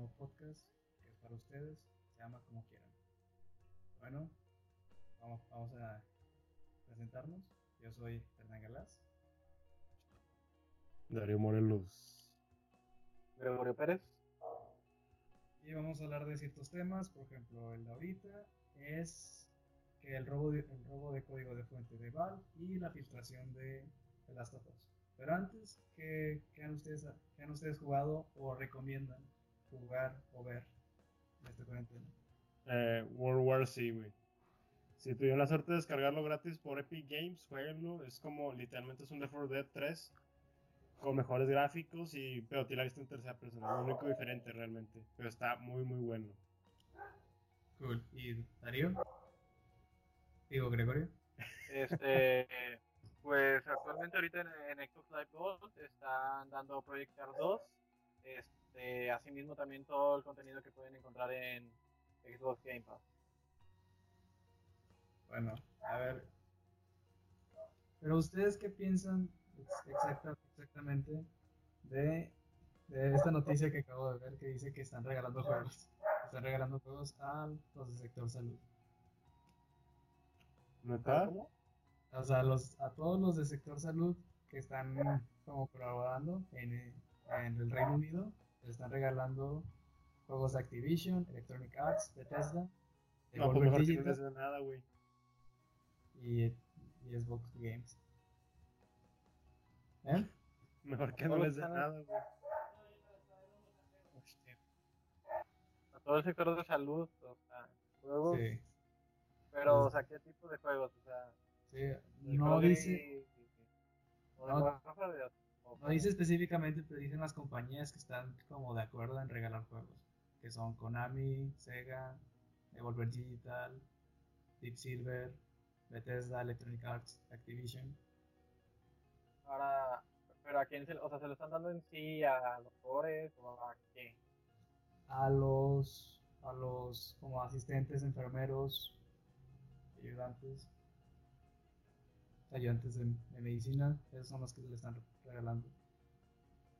nuevo podcast que es para ustedes, se llama Como Quieran. Bueno, vamos, vamos a presentarnos. Yo soy Hernán Galás. Darío Morelos. Gregorio Pérez. Y vamos a hablar de ciertos temas, por ejemplo, el de ahorita es que el robo de, el robo de código de fuente de Valve y la filtración de The Last of Us. Pero antes, ¿qué, qué han, ustedes, qué han ustedes jugado o recomiendan jugar o ver en esta cuarentena? Eh, World War C, güey. Si tuvieron la suerte de descargarlo gratis por Epic Games, jueguenlo. Es como, literalmente es un Left 4 Dead 3 con mejores gráficos y pero tiene la vista en tercera persona. Lo único diferente realmente. Pero está muy, muy bueno. Cool. ¿Y Darío? Digo, Gregorio. Este, pues actualmente ahorita en, en Xbox Live Gold están dando Project Cars 2. Este, asimismo también todo el contenido que pueden encontrar en Xbox Game Pass. Bueno, a ver. Pero ustedes qué piensan ex- exacta- exactamente de, de esta noticia que acabo de ver que dice que están regalando juegos. Están regalando juegos a los del sector salud. ¿Neta? ¿Cómo? O sea, los, a todos los del sector salud que están como colaborando en, en el Reino Unido, les están regalando juegos de Activision, Electronic Arts, Bethesda, No, pues mejor que no nada, güey. y, y Xbox Games. ¿Eh? Mejor que no les dé nada, güey. Este, a todo el sector de salud, o sea, juegos. Sí, Pero, o sea, ¿qué tipo de juegos? O sea, sí. No dice, Duty, o de No. No dice específicamente, pero dicen las compañías que están como de acuerdo en regalar juegos. Que son Konami, Sega, Devolver Digital, Deep Silver, Bethesda, Electronic Arts, Activision. Ahora, pero a quién se, o sea, se lo están dando en sí a los pobres o a qué? A los, a los como asistentes, enfermeros, ayudantes, ayudantes de, de medicina, esos son los que le están regalando.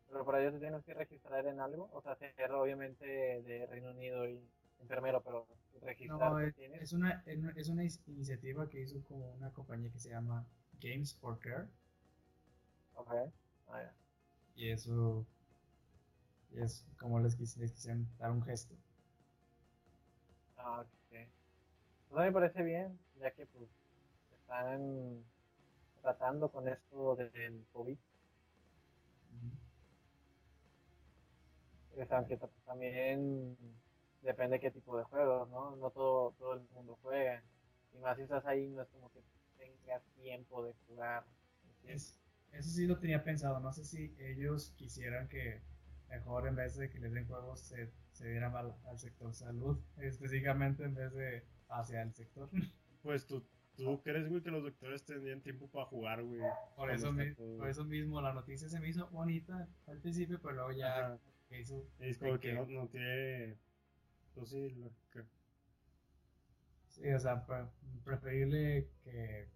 Pero para ello te tienes que registrar en algo, o sea, ser obviamente de Reino Unido y enfermero, pero registrar No, es, tienes. es una, es una iniciativa que hizo como una compañía que se llama Games for Care Ok, ah, ya. y eso y es como les, quis- les quisieron dar un gesto. Ah, ok. Pues a mí me parece bien, ya que pues están tratando con esto del COVID. Es aunque ta- también depende qué tipo de juegos, ¿no? No todo, todo el mundo juega. Y más si estás ahí, no es como que tengas tiempo de jugar. Es, eso sí lo tenía pensado, no sé si ellos quisieran que mejor en vez de que les den juegos se, se dieran al, al sector salud, específicamente en vez de hacia el sector. Pues tú, tú crees, güey, que los doctores tendrían tiempo para jugar, güey. Por eso, está mi- todo- por eso mismo la noticia se me hizo bonita al principio, pero luego ya es como que no, no tiene. Pues sí, lo que. Sí, o sea, pre- preferible que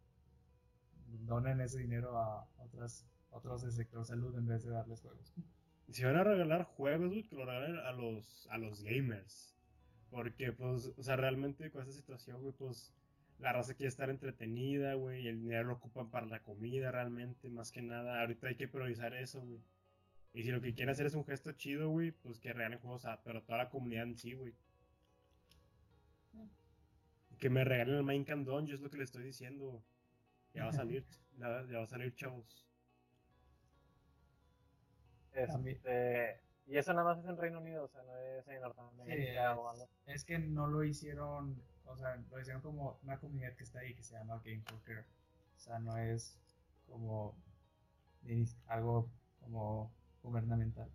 donen ese dinero a otras, otros del sector salud en vez de darles juegos. Si van a regalar juegos, güey, que lo regalen a los, a los gamers. Porque, pues, o sea, realmente con esta situación, güey, pues, la raza quiere estar entretenida, güey, y el dinero lo ocupan para la comida, realmente, más que nada. Ahorita hay que priorizar eso, güey. Y si lo que quieren hacer es un gesto chido, güey, pues que regalen juegos a, pero toda la comunidad en sí, güey. Que me regalen el Minecraft Dungeon, es lo que le estoy diciendo. Ya va a salir, ya, ya va a salir, chavos. Este, y eso nada más es en Reino Unido, o sea, no es en Norteamérica Sí, o algo. Es que no lo hicieron, o sea, lo hicieron como una comunidad que está ahí que se llama Game Care. O sea, no es como algo como gubernamental.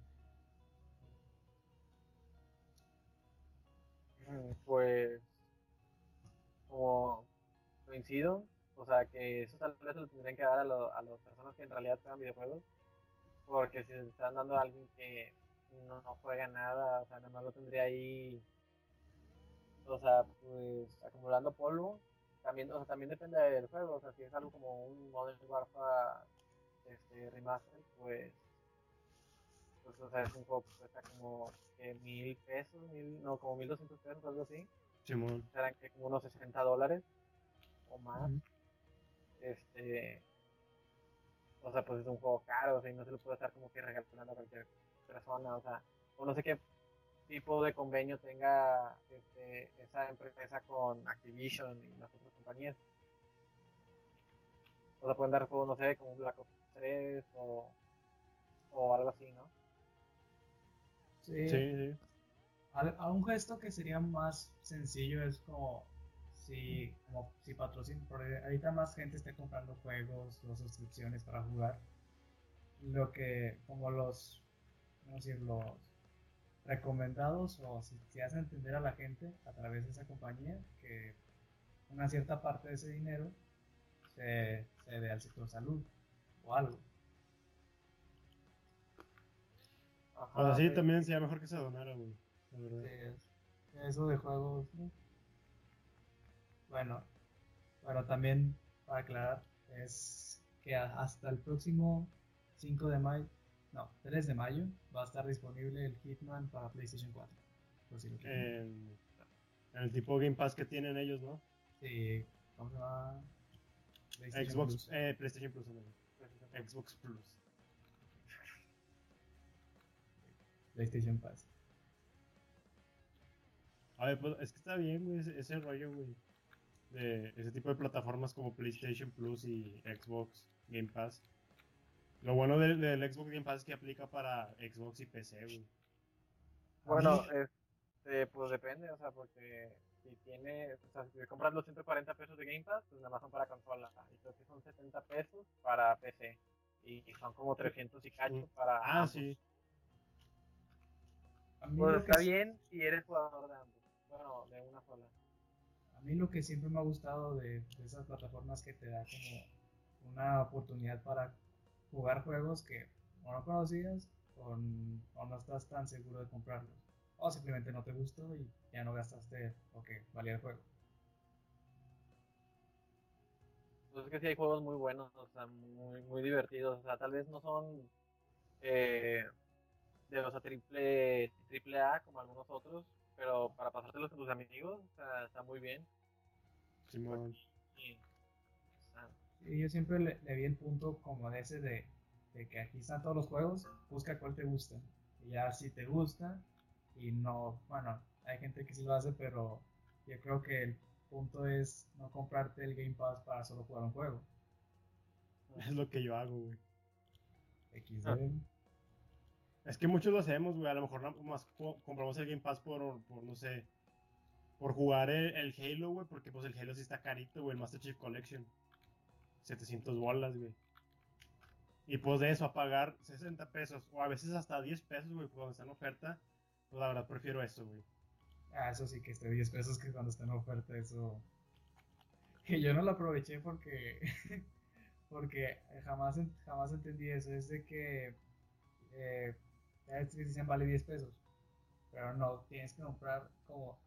Mm, Pues, como coincido, o sea, que eso tal vez lo tendrían que dar a, lo- a las personas que en realidad juegan videojuegos, porque si se están dando a alguien que no juega nada, o sea, nada más lo tendría ahí, o sea, pues acumulando polvo, también, o sea, también depende del juego, o sea, si es algo como un Modern Warfare este, Remaster, pues, pues, o sea, es un juego que cuesta como que mil pesos, mil, no, como mil doscientos pesos, algo así. Simón. Serán que como unos 60 dólares o más. Este. O sea, pues es un juego caro, o sea, y no se lo puede estar como que regalando a cualquier persona, o sea, o no sé qué tipo de convenio tenga este, esa empresa con Activision y las otras compañías. O sea, pueden dar juegos, no sé, como Black Ops 3 o, o algo así, ¿no? Sí. Sí, sí. A, a un gesto que sería más sencillo es como si, como si patrocin, porque ahorita más gente está comprando juegos o suscripciones para jugar. Lo que, como los, vamos a decir, los recomendados o si, hacen entender a la gente a través de esa compañía que una cierta parte de ese dinero se, se dé al sector salud o algo. Ajá, O sea, sí, sí. también sería mejor que se donara, güey. La verdad. Sí, eso de juegos. ¿no? Bueno, pero también para aclarar, es que hasta el próximo 5 de mayo, no, 3 de mayo, va a estar disponible el Hitman para PlayStation 4. Por si lo quieren. En, en el tipo Game Pass que tienen ellos, ¿no? Sí, ¿cómo se llama? PlayStation Xbox, Plus. eh, PlayStation Plus, amigo. Xbox Plus. PlayStation Pass. A ver, pues es que está bien, güey, ese, ese rollo, güey. De ese tipo de plataformas como PlayStation Plus y Xbox Game Pass. Lo bueno del, del Xbox Game Pass es que aplica para Xbox y PC, güey. Bueno, este, pues depende, o sea, porque si tiene, o sea, si compras los 140 pesos de Game Pass, pues nada más son para consola, y creo que son 70 pesos para PC, y son como 300 y cacho para Ah, ambos. sí. Pues que está bien si eres jugador de ambos, bueno, de una sola. a mí lo que siempre me ha gustado de, de esas plataformas que te da como una oportunidad para jugar juegos que o no conocías o, n- o no estás tan seguro de comprarlos. O simplemente no te gustó y ya no gastaste lo que valía el juego. Pues es que sí hay juegos muy buenos, o sea, muy, muy divertidos, o sea, tal vez no son eh, de los a triple, triple A como algunos otros, pero para pasártelos con tus amigos, o sea, está muy bien. Simón. Y yo siempre le, le vi el punto como de ese de, de que aquí están todos los juegos, busca cuál te gusta. Y ya si te gusta, y no, bueno, hay gente que sí lo hace, pero yo creo que el punto es no comprarte el Game Pass para solo jugar un juego. Es lo que yo hago, güey. XD. Ah. Es que muchos lo hacemos, güey. A lo mejor más co- compramos el Game Pass por, por no sé, por jugar el, el Halo, güey. Porque pues el Halo sí está carito, güey. El Master Chief Collection. 700 bolas, güey. Y pues de eso a pagar 60 pesos o a veces hasta 10 pesos, güey, cuando está en oferta. Pues la verdad prefiero eso, güey. Ah, eso sí que esté 10 pesos que cuando está en oferta, eso. Que yo no lo aproveché porque. porque jamás, jamás entendí eso. Es de que. Eh, dicen vale 10 pesos. Pero no, tienes que comprar como.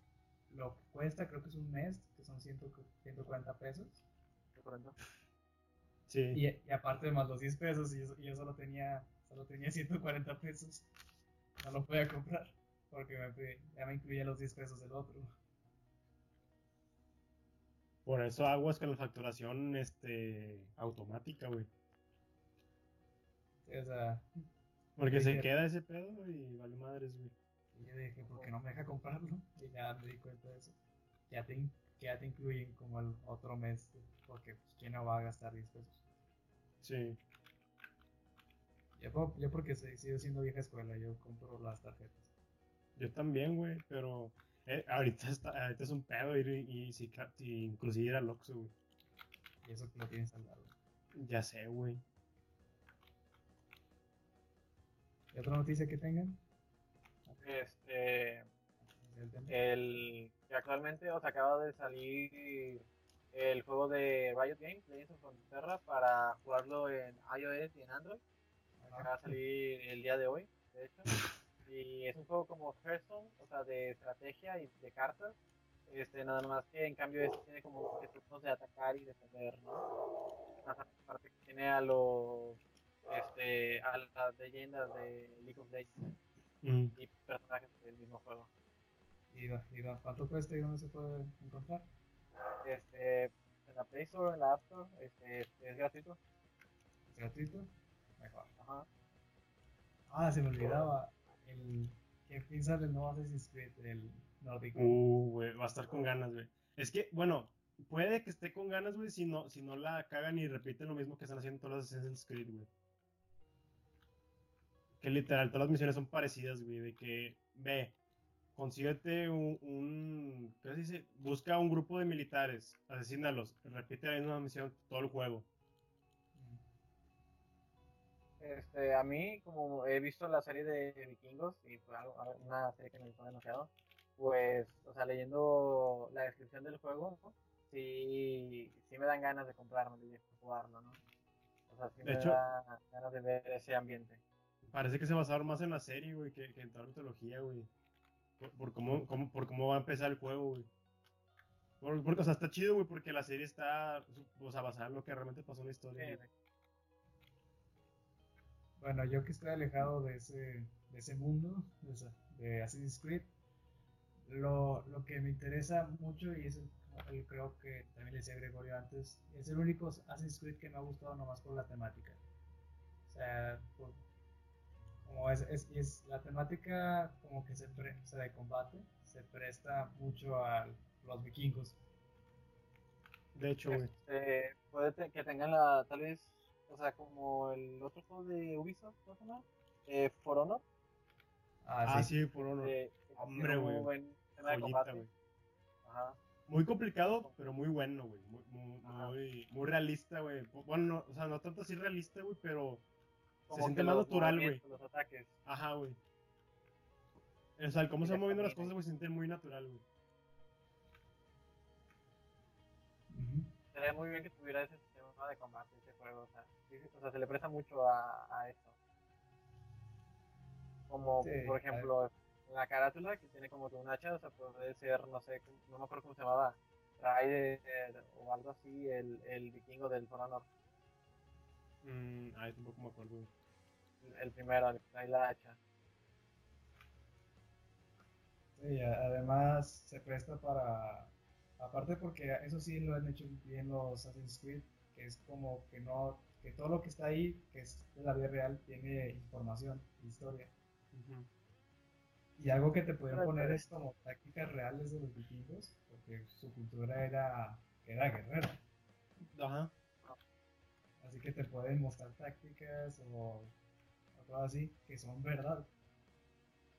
Lo que cuesta, creo que es un mes, que son 100 140 pesos. ¿de pronto? Sí. Y, y aparte más los 10 pesos, y yo, solo tenía solo tenía 140 pesos. No lo podía comprar. Porque me, ya me incluía los 10 pesos del otro. Por eso hago es que la facturación este, automática, güey. O sea, Porque se queda ese pedo y vale madres, güey. y yo dije, ¿por qué no me deja comprarlo? Y ya me di cuenta de eso. Ya te, ya te incluyen como el otro mes, porque pues, ¿quién no va a gastar 10 pesos? Sí. Yo, por- yo porque soy- sigo siendo vieja escuela, yo compro las tarjetas. Yo también, güey, pero eh, ahorita, está, ahorita es un pedo ir y, y si, si inclusive ir al Oxxo, güey. Y eso que lo tienes al lado. Ya sé, güey. ¿Y otra noticia que tengan? Este, el que actualmente os acaba de salir el juego de Riot Games, Legends of Frontera, para jugarlo en iOS y en Android. Acaba de salir el día de hoy, de hecho. Y es un juego como Hearthstone, o sea, de estrategia y de cartas. Este, nada más que en cambio este tiene como objetivos de atacar y defender, ¿no? Aparte que tiene a los este, a las leyendas de League of Legends Mm. y personajes del mismo juego. ¿Y, y cuánto cuesta y dónde se puede encontrar? Este, en la Play Store, en la App Store, este, es gratuito. ¿Es gratuito? Mejor. Ajá. Ah, se me olvidaba. El, ¿Qué piensas del nuevo Assassin's Creed, el nórdico? Uh, güey, va a estar con ganas, güey. Es que, bueno, puede que esté con ganas, güey, si no, si no la cagan y repiten lo mismo que están haciendo todas las Assassin's Creed, güey. Que literal, todas las misiones son parecidas, güey, de que, ve, consíguete un, un ¿qué se dice? Busca un grupo de militares, asesínalos, repite la misma misión todo el juego. Este, a mí, como he visto la serie de vikingos, y fue algo- una serie que me gustó demasiado, pues, o sea, leyendo la descripción del juego, ¿no? sí, sí me dan ganas de comprarlo y de jugarlo, ¿no? O sea, sí De me hecho- da ganas de ver ese ambiente. Parece que se basaron más en la serie, güey, que, que en toda la mitología, güey. Por, por cómo, cómo- por cómo va a empezar el juego, güey. Por- porque, o sea, está chido, güey, porque la serie está, o sea, basada en lo que realmente pasó en la historia. Sí. Bueno, yo que estoy alejado de ese, de ese mundo, de, esa- de Assassin's Creed, lo, lo que me interesa mucho, y es el, el- creo que también le decía Gregorio antes, es el único Assassin's Creed que me ha gustado nomás por la temática. O sea, por- como es, es, es la temática como que se pre- o sea, de combate, se presta mucho a los vikingos. De hecho, güey. Este, puede te- que tengan la, tal vez, o sea, como el otro juego de Ubisoft, ¿cómo se llama? Eh, For Honor. Ah, sí, por honor. eh, que Hombre, güey. buen tema de Joyita, combate. güey. Ajá. Muy complicado, pero muy bueno, güey. Muy, muy, muy, muy realista, güey. Bueno, no, o sea, no tanto así realista, güey, pero Como siente más natural, güey. movimientos, Los ataques. Ajá, güey. O sea, el cómo se van moviendo las cosas, güey, se siente muy natural, güey. Ujú. Sería muy bien que tuviera ese sistema de combate, ese juego. O sea, o sea se le presta mucho a, a esto. Como, Sí, por ejemplo, la carátula que tiene como que un hacha, o sea, puede ser, no sé, no me acuerdo cómo se llamaba, Raider o algo así, el, el vikingo del For Honor. Mm, ay, tampoco me acuerdo, güey. El, primero, el que la hacha. Sí, además se presta para, aparte porque eso sí lo han hecho bien los Assassin's Creed, que es como que no, que todo lo que está ahí, que es de la vida real, tiene información, historia. Y algo que te pueden Pero, poner pero- es como tácticas reales de los vikingos, porque su cultura era, era guerrera. Ajá. Así que te pueden mostrar tácticas o, o cosas así que son verdad.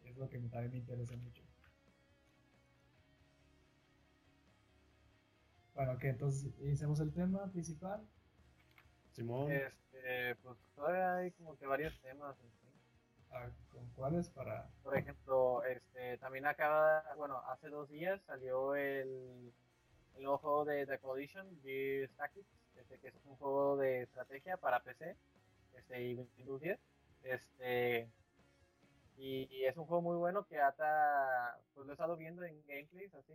Es lo que me- también me interesa mucho. Bueno, que entonces iniciamos el tema principal. Simón. Este, pues todavía hay como que varios temas. en sí. ¿Con cuáles? Para. Por ejemplo, este, también acaba, bueno, hace dos días salió el, el nuevo juego de The Coalition, Gears Tactics, este, que es un juego de estrategia para PC este, y Windows 10. Este, y, es un juego muy bueno que ata, pues lo he estado viendo en gameplays así,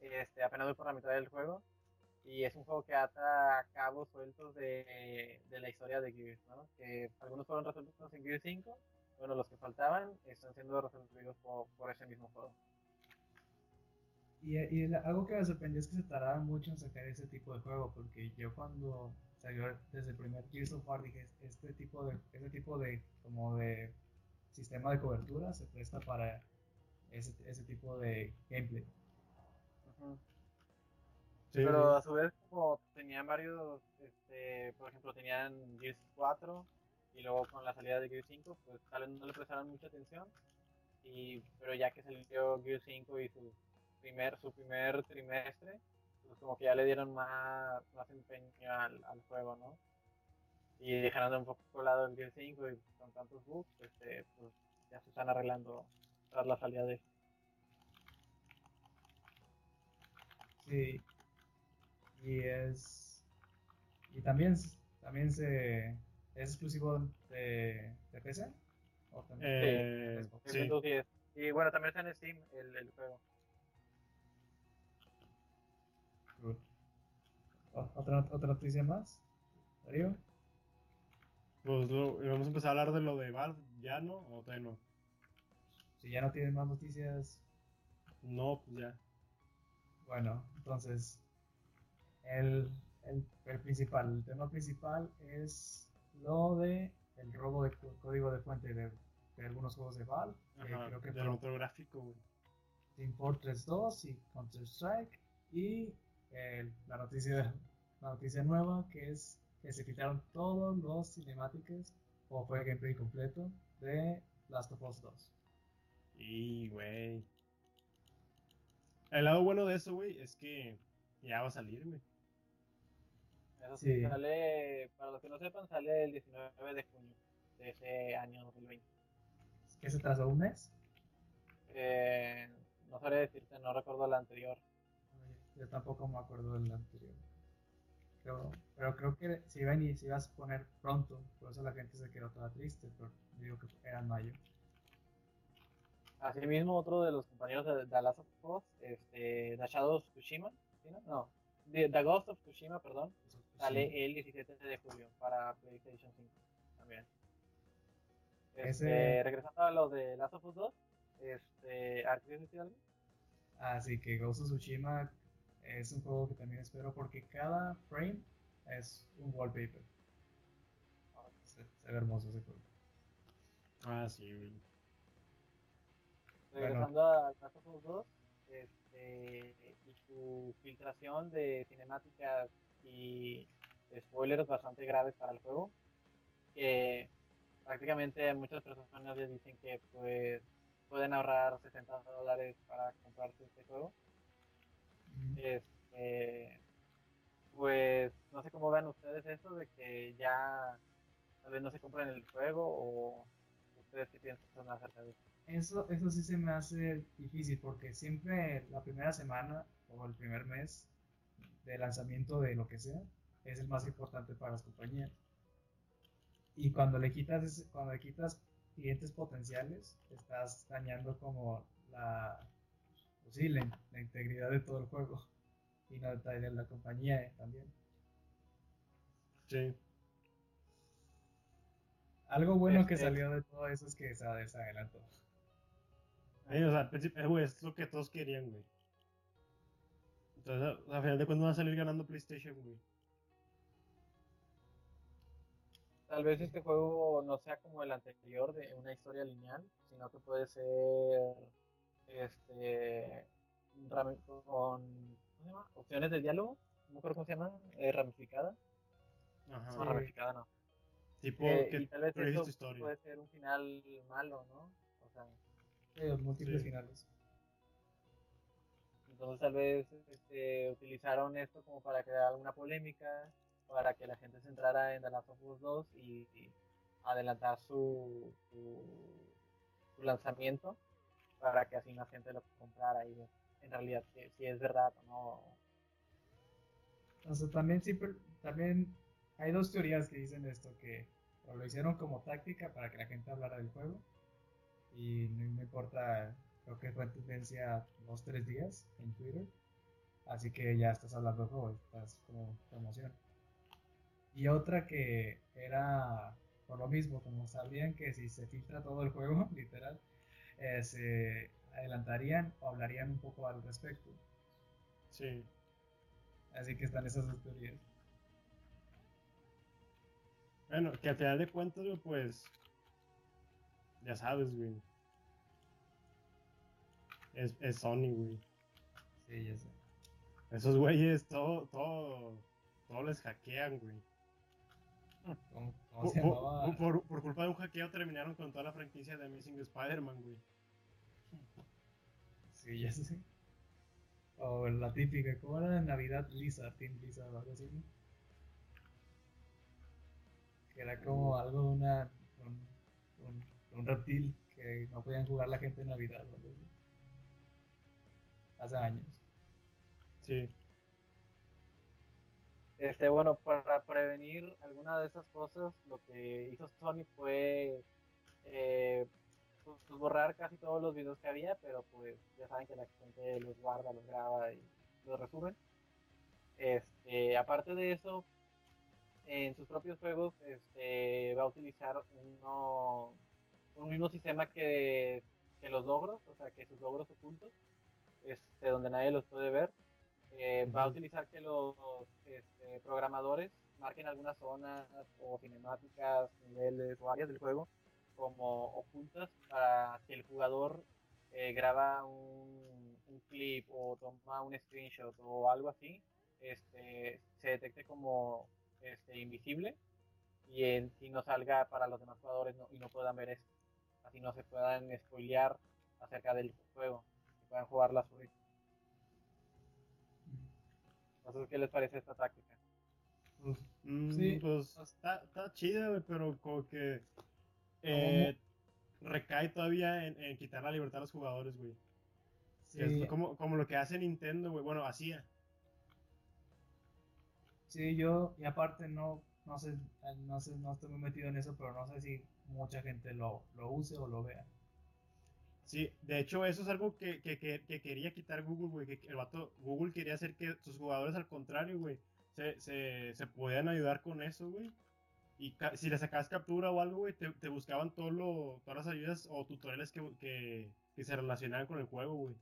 este, apenas voy por la mitad del juego. Y es un juego que ata cabos sueltos de, de la historia de Gears, ¿no? Que algunos fueron resueltos en Gears 5 bueno, los que faltaban están siendo resolvidos por, por ese mismo juego. Y, y algo que me sorprendió es que se tardaban mucho en sacar ese tipo de juego, porque yo cuando salió desde el primer Gears of War dije, este tipo de, este tipo de, como de sistema de cobertura se presta para ese, ese tipo de gameplay. Sí, Pero a su vez, como tenían varios, este, por ejemplo, tenían Gears 4 y luego con la salida de Gears 5, pues tal vez no le prestaron mucha atención. Y, pero ya que salió Gears 5 y su primer, su primer trimestre, pues como que ya le dieron más, más empeño al, al juego, ¿no? Y dejaron de un poco lado el Gears 5 y con tantos bugs, este, pues ya se están arreglando tras la salida de Sí. Y es. Y también, también se. ¿Es exclusivo de, de PC? ¿O también? Eh, sí. Windows 10. Y bueno, también está en Steam el, el juego. ¿Otra, otra noticia más? Darío. Pues lo, vamos a empezar a hablar de lo de Valve, ¿ya no? ¿O todavía no? Si ya no tienen más noticias. No, pues ya. Bueno, entonces. El, el, el principal, el tema principal es lo de el robo de código de fuente de, de algunos juegos de Valve. Ajá, creo que del motor gráfico, güey. Team Fortress 2 y Counter Strike. Y el, la noticia la noticia nueva que es que se quitaron todos los cinemáticos o fue gameplay completo de Last of Us 2. Y, güey. El lado bueno de eso, güey, es que ya va a salir, güey. Eso sí, sale, para los que no sepan, sale el 19 de junio de ese año 2020. ¿Qué se trazó un mes? Eh, no sabría decirte, no recuerdo la anterior. Yo tampoco me acuerdo del anterior. Pero, pero creo que se iba, se iba a poner pronto, por eso la gente se quedó toda triste, pero digo que era en mayo. Asimismo, otro de los compañeros de The Last of Us, este, The Shadow of Tsushima, no, The, Ghost of Tsushima, perdón, sale el 17 de julio para PlayStation 5 también. Este, Regresando a lo de Last of Us 2, este, ¿quieres decir algo? Ah, sí, que Ghost of Tsushima es un juego que también espero porque cada frame es un wallpaper. se, ve hermoso ese juego. Ah, sí, Regresando a Last of Us 2, este, y su filtración de cinemáticas y spoilers bastante graves para el juego, que prácticamente muchas personas ya dicen que pues pueden ahorrar 60 dólares para comprarse este juego este, pues no sé cómo vean ustedes eso de que ya tal vez no se compren el juego o ustedes qué piensan acerca de eso. Eso, eso sí se me hace difícil porque siempre la primera semana o el primer mes de lanzamiento de lo que sea es el más importante para las compañías. Y cuando le quitas, cuando le quitas clientes potenciales, estás dañando como la, pues sí, la, integridad de todo el juego y no de la compañía eh, también. Sí. Algo bueno que este salió de todo eso es que se desadelantó. o sea, al principio, eh, güey, es lo que todos querían, güey. Entonces, a final de cuentas van a salir ganando PlayStation, güey. Tal vez este juego no sea como el anterior de una historia lineal, sino que puede ser este con opciones de diálogo, no creo cómo se llama, eh, ramificada. Ajá. No, ramificada no. Tipo eh, que y tal vez eso puede ser un final malo, ¿no? O sea, sí, múltiples finales. Entonces tal vez este, utilizaron esto como para crear alguna polémica, para que la gente se entrara en The Last of Us 2 y, adelantar su, su, su lanzamiento para que así más gente lo comprara y en realidad si, es verdad o no. O también, también hay dos teorías que dicen esto, que lo hicieron como táctica para que la gente hablara del juego y no me importa, creo que fue tendencia dos, tres días en Twitter, así que ya estás hablando del juego, estás como promoción. Y otra que era por lo mismo, como sabían que si se filtra todo el juego, literal, eh, se adelantarían o hablarían un poco al respecto. Sí. Así que están esas dos teorías. Bueno, que al final de cuentas, pues. Ya sabes, güey. Es, es Sony, güey. Sí, ya sé. Esos güeyes, todo, todo, todo les hackean, güey. Por, por, culpa de un hackeo terminaron con toda la franquicia de Amazing Spider-Man, güey. Sí, ya sé. O la típica, ¿cómo era Navidad? Lisa, Team Lisa o algo así, Que era como algo de una. Un, un, reptil que no podían jugar la gente en Navidad o algo así. Hace años. Sí. Este, bueno, para prevenir alguna de esas cosas, lo que hizo Sony fue eh, pues, pues, borrar casi todos los videos que había, pero pues ya saben que la gente los guarda, los graba y los resumen. Este, aparte de eso, en sus propios juegos este, va a utilizar un mismo sistema que, que los logros, o sea, que sus logros ocultos, este, donde nadie los puede ver. Eh, va a utilizar que los este, programadores marquen algunas zonas o cinemáticas, niveles o áreas del juego como ocultas para que el jugador eh, graba un, clip o toma un screenshot o algo así, este, se detecte como este, invisible y, en, y no salga para los demás jugadores y no puedan ver esto. Así no se puedan spoilear acerca del juego y puedan jugar la suite. No qué les parece esta táctica. Pues, mm, sí, pues está, está chida, pero como que eh, recae todavía en, quitar la libertad a los jugadores, güey. Sí. como, como lo que hace Nintendo, güey. Bueno, hacía. Sí, yo, y aparte no, no sé, no sé, no estoy muy metido en eso, pero no sé si mucha gente lo, lo use o lo vea. Sí, de hecho eso es algo que, que, que, quería quitar Google, güey, que el vato, Google quería hacer que sus jugadores al contrario, güey, se, se, se podían ayudar con eso, güey. Y si le sacabas captura o algo, güey, te, te, buscaban todo lo, todas las ayudas o tutoriales que, que, que se relacionaban con el juego, güey.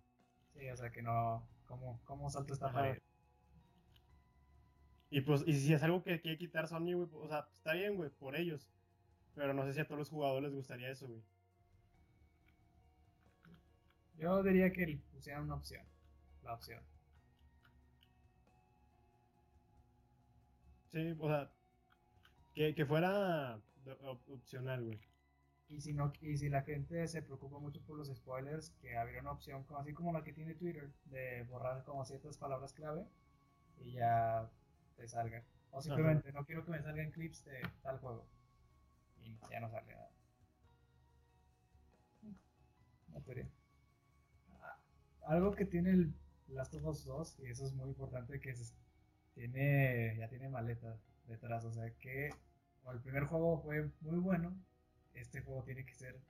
Sí, o sea que no, ¿cómo, cómo salto esta pared? Y pues, y si es algo que quiere quitar Sony, güey, o sea, está bien, güey, por ellos. Pero no sé si a todos los jugadores les gustaría eso, güey. Yo diría que pusieran una opción. La opción. Sí, o sea, que, que fuera opcional, güey. Y si, no, y si la gente se preocupa mucho por los spoilers, que habría una opción, así como la que tiene Twitter, de borrar como ciertas palabras clave y ya salga. O simplemente no quiero que me salgan clips de tal juego. Y ya no sale nada. No ah, algo que tiene el Last of Us 2, y eso es muy importante, que es, tiene, ya tiene maleta detrás. O sea que como el primer juego fue muy bueno, este juego tiene que ser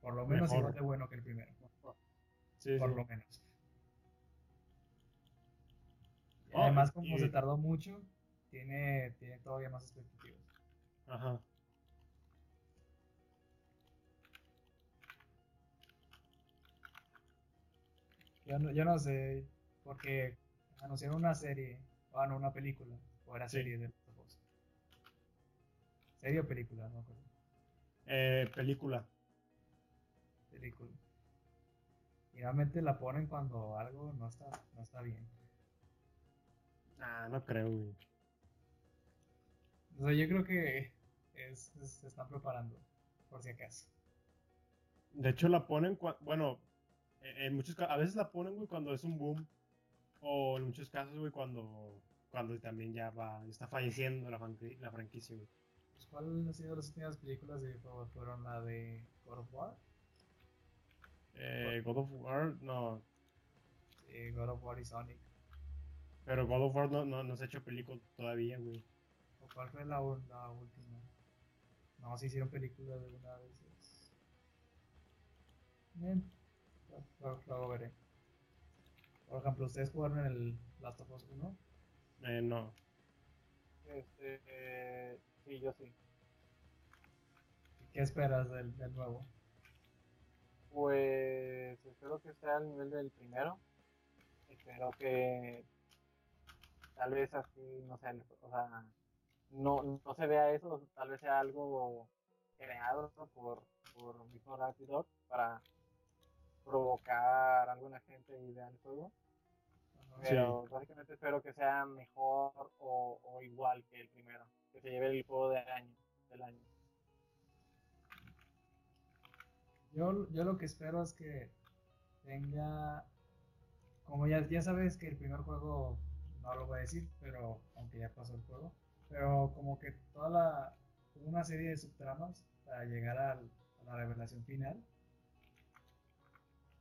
por lo menos igual de bueno que el primero. por lo menos. Oh, además, como se tardó mucho, tiene, tiene todavía más expectativas. Ajá. Yo no, yo no sé, porque anunciaron una serie, o no, una película, o era serie de ¿Serie o película? No acuerdo. Eh, película. Película. Y realmente la ponen cuando algo no está, no está bien. Ah, no creo, güey. O sea, yo creo que es, se están preparando, por si acaso. De hecho, la ponen, bueno, en muchos a veces la ponen, güey, cuando es un boom. O en muchos casos, güey, cuando, cuando también ya va, está falleciendo la, la franquicia, güey. Pues, ¿Cuáles han sido las últimas películas de ¿Fueron la de God of War? Eh, God of War, no. Sí, God of War y Sonic. Pero God of War no, no, no se ha hecho película todavía, güey. ¿O cuál fue la, la última? No, se hicieron películas de una vez. Bien. Luego, veré. Por ejemplo, ¿ustedes jugaron el Last of Us 1? Eh, no. Este, eh, sí, yo sí. ¿Qué esperas del, del nuevo? Pues espero que sea al nivel del primero. Espero que tal vez así, no sé, o sea, no, no se vea eso, tal vez sea algo creado por, por mismo Rapid para provocar a alguna gente y vean el juego. Pero básicamente espero que sea mejor o, o, igual que el primero, que se lleve el juego de año, del año. Yo, yo lo que espero es que tenga, como ya, ya sabes que el primer juego no lo voy a decir, pero aunque ya pasó el juego, pero como que toda la, una serie de subtramas para llegar a la revelación final,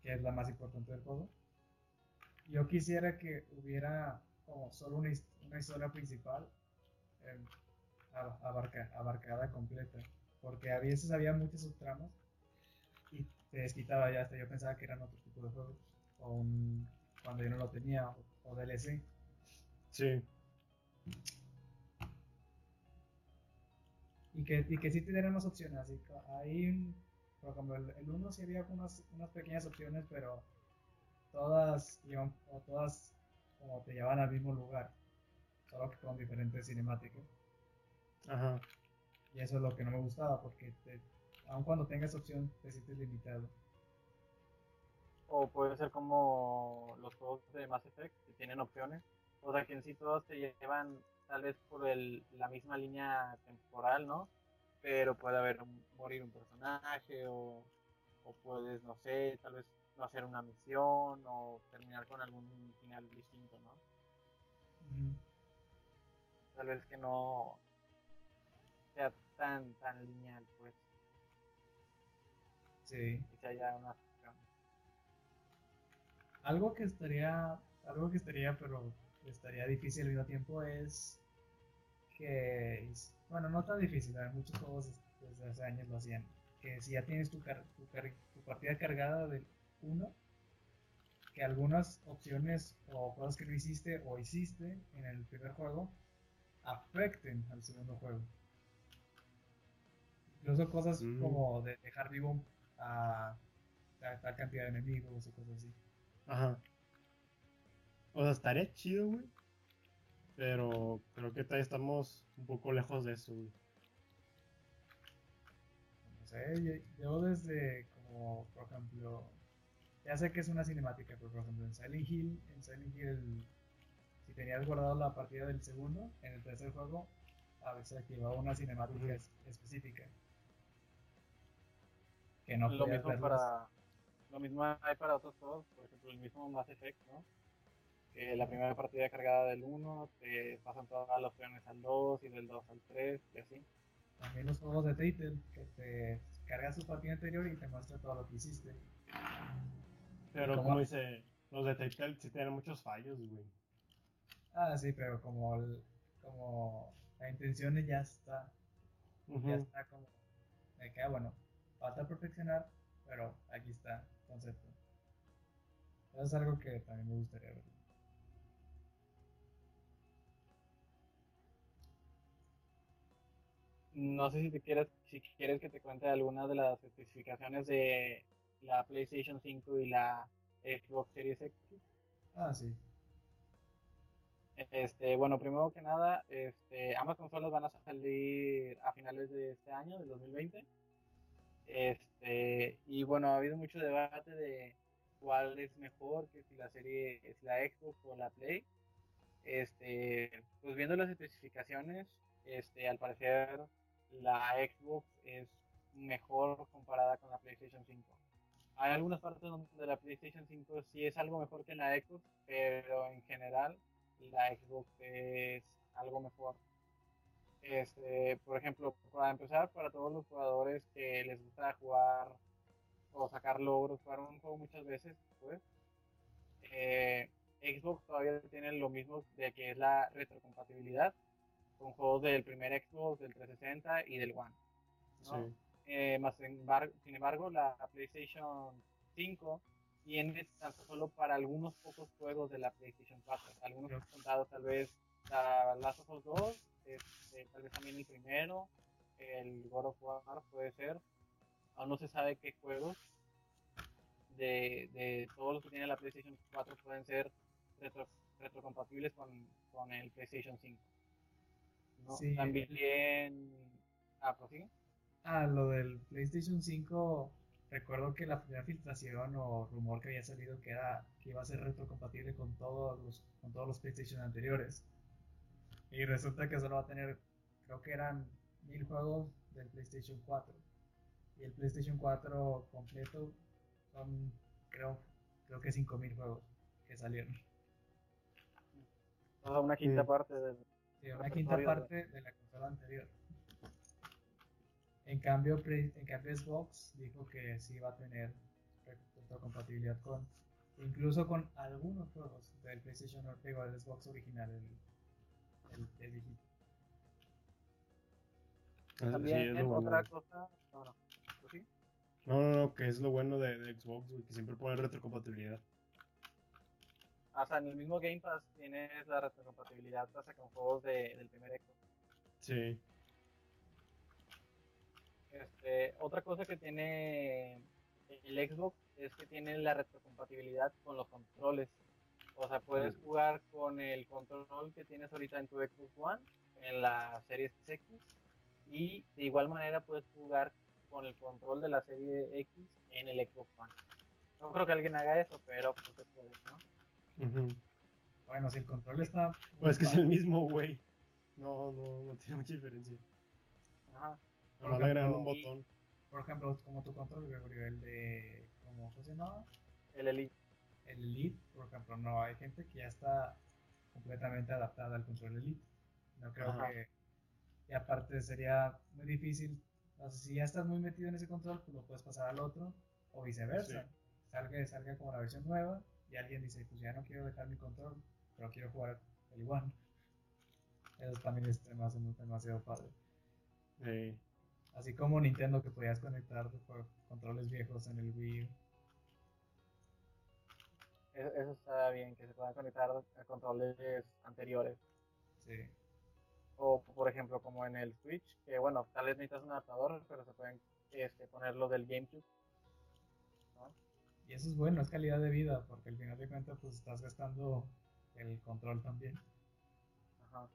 que es la más importante del juego. Yo quisiera que hubiera como solo una, una historia principal eh, abarca, abarcada completa, porque a veces había muchas subtramas y se desquitaba ya hasta yo pensaba que eran otro tipo de juegos, o un, cuando yo no lo tenía, o DLC. Sí. Y que, y que sí te más opciones. Así, hay, por ejemplo, el 1 sí había unas, unas pequeñas opciones, pero todas iban, o todas como te llevaban al mismo lugar, solo que con diferentes cinemáticas. Ajá. Y eso es lo que no me gustaba, porque te, aun cuando tengas opción, te sientes limitado. O puede ser como los juegos de Mass Effect, que tienen opciones. O sea, que en sí todos te llevan tal vez por el, la misma línea temporal, ¿no? Pero puede haber morir un personaje o, o puedes, no sé, tal vez no hacer una misión o terminar con algún final distinto, ¿no? Tal vez que no sea tan, tan lineal, pues. Sí. Y que haya una Algo que estaría, algo que estaría, pero estaría difícil al mismo tiempo es que, bueno, no tan difícil, muchos juegos desde hace años lo hacían, que si ya tienes tu, tu, tu partida cargada del uno, que algunas opciones o cosas que no hiciste o hiciste en el primer juego afecten al segundo juego. Incluso cosas mm. como de dejar vivo a, tal cantidad de enemigos o cosas así. Ajá. O sea, estaría chido, güey. Pero creo que todavía estamos un poco lejos de eso, güey. No sé, yo desde como, por ejemplo, ya sé que es una cinemática, pero por ejemplo en Silent Hill, en Silent Hill, si tenías guardado la partida del segundo, en el tercer juego, a veces activaba una cinemática específica. Que no lo mismo para Lo mismo hay para otros juegos, por ejemplo el mismo Mass Effect, ¿no? Que la primera partida cargada del 1, te pasan todas las opciones al 2 y del 2 al 3 y así. También los juegos de Telltale, que te cargas su partida anterior y te muestra todo lo que hiciste. Pero como dice, los de Telltale sí tienen muchos fallos, güey. Ah, sí, pero como, como la intención ya está. Ya está como. Me queda bueno. Falta perfeccionar, pero aquí está el concepto. Eso es algo que también me gustaría ver. No sé si te quieres, si quieres que te cuente algunas de las especificaciones de la PlayStation 5 y la Xbox Series X. Ah, sí. Este, bueno, primero que nada, este, ambas consolas van a salir a finales de este año, del 2020. Este, y bueno, ha habido mucho debate de cuál es mejor, que si la serie es la Xbox o la Play. Este, pues viendo las especificaciones, este, al parecer la Xbox es mejor comparada con la PlayStation 5 hay algunas partes donde la PlayStation 5 sí es algo mejor que la Xbox, pero en general la Xbox es algo mejor. Este, por ejemplo, para empezar, para todos los jugadores que les gusta jugar o sacar logros, para un juego muchas veces, pues, eh, Xbox todavía tiene lo mismo de que es la retrocompatibilidad con juegos del primer Xbox, del 360 y del One. ¿no? Eh, más sin embargo, sin embargo, la PlayStation 5 tiene tan solo para algunos pocos juegos de la PlayStation 4. Algunos han contado tal vez la Last of Us 2, este, tal vez también el primero, el God of War puede ser. Aún no se sabe qué juegos de, de todos los que tiene la PlayStation 4 pueden ser retro, retrocompatibles con, con el PlayStation 5. ¿No? También... Ah, prosigue. Ah, lo del PlayStation 5, recuerdo que la primera filtración o rumor que había salido que era que iba a ser retrocompatible con todos los con todos los PlayStation anteriores. Y resulta que solo va a tener, creo que eran mil juegos del PlayStation 4. Y el PlayStation 4 completo son, creo, creo que 5000 juegos que salieron. una quinta parte del. Sí, una quinta parte de la consola anterior. En cambio, en cambio Xbox dijo que sí va a tener compatibilidad con, incluso con algunos juegos del PlayStation o del Xbox original, el, el, el ah, También sí, otra cosa, no, no, ¿sí? no, no, no, que es lo bueno de, de Xbox, que siempre pone retrocompatibilidad. Hasta en el mismo Game Pass tienes la retrocompatibilidad hasta con juegos de, del primer Xbox. Sí. Este, otra cosa que tiene el Xbox es que tiene la retrocompatibilidad con los controles. O sea, puedes jugar con el control que tienes ahorita en tu Xbox One, en la serie X, y de igual manera puedes jugar con el control de la serie X en el Xbox One. No creo que alguien haga eso, pero pues se puede, ¿no? Bueno, si el control está. Pues es que es el mismo, güey. No, no, no tiene mucha diferencia. Ajá. No, le agregan un botón. Por ejemplo, como tu control, Gregorio, el de. ¿Cómo se llama? El Elite. El Elite, por ejemplo, no, hay gente que ya está completamente adaptada al control Elite. No creo que. Y aparte sería muy difícil. O sea, si ya estás muy metido en ese control, pues lo puedes pasar al otro, o viceversa. Salga, salga como la versión nueva, y alguien dice, pues ya no quiero dejar mi control, pero quiero jugar el One. Eso también es demasiado, demasiado padre. Sí. Así como Nintendo que podías conectar controles viejos en el Wii Eso, está bien, que se puedan conectar a controles anteriores. Sí. O por ejemplo como en el Switch, que bueno, tal vez necesitas un adaptador, pero se pueden este, poner lo del GameCube. Y eso es bueno, es calidad de vida, porque al final de cuentas pues estás gastando el control también. Ajá.